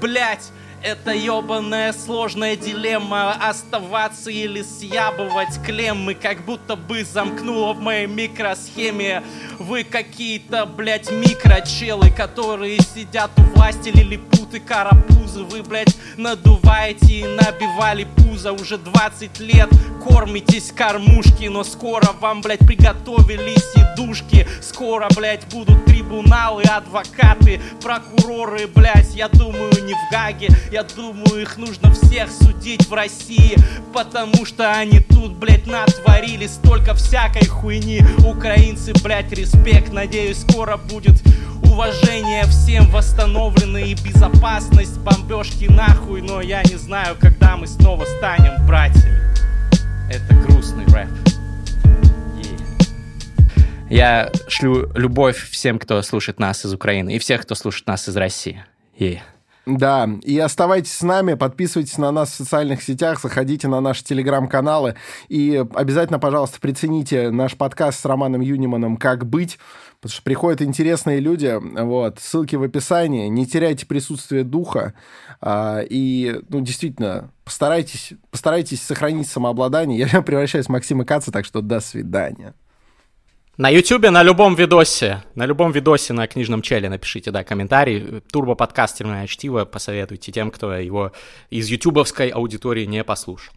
Блять, это ебаная сложная дилемма. Оставаться или съябывать клеммы Как будто бы замкнуло в моей микросхеме. Вы какие-то, блядь, микрочелы Которые сидят у власти лилипуты, карапузы. Вы, блядь, надуваете и набивали пузо. Уже 20 лет кормитесь кормушки Но скоро вам, блядь, приготовили сидушки Скоро, блядь, будут трибуналы, адвокаты Прокуроры, блядь, я думаю, не в Гаге я думаю, их нужно всех судить в России Потому что они тут, блядь, натворили столько всякой хуйни Украинцы, блядь, респект Надеюсь, скоро будет уважение всем восстановлено и безопасность Бомбежки нахуй, но я не знаю, когда мы снова станем братьями Это грустный рэп я шлю любовь всем, кто слушает нас из Украины, и всех, кто слушает нас из России. Yeah.
Да, и оставайтесь с нами, подписывайтесь на нас в социальных сетях, заходите на наши телеграм-каналы и обязательно, пожалуйста, прицените наш подкаст с Романом Юниманом «Как быть», потому что приходят интересные люди, вот, ссылки в описании, не теряйте присутствие духа, а, и, ну, действительно, постарайтесь, постарайтесь сохранить самообладание. Я превращаюсь в Максима Каца, так что до свидания.
На Ютубе, на любом видосе, на любом видосе на книжном челе напишите, да, комментарий. Турбо подкастерное чтиво посоветуйте тем, кто его из ютубовской аудитории не послушал.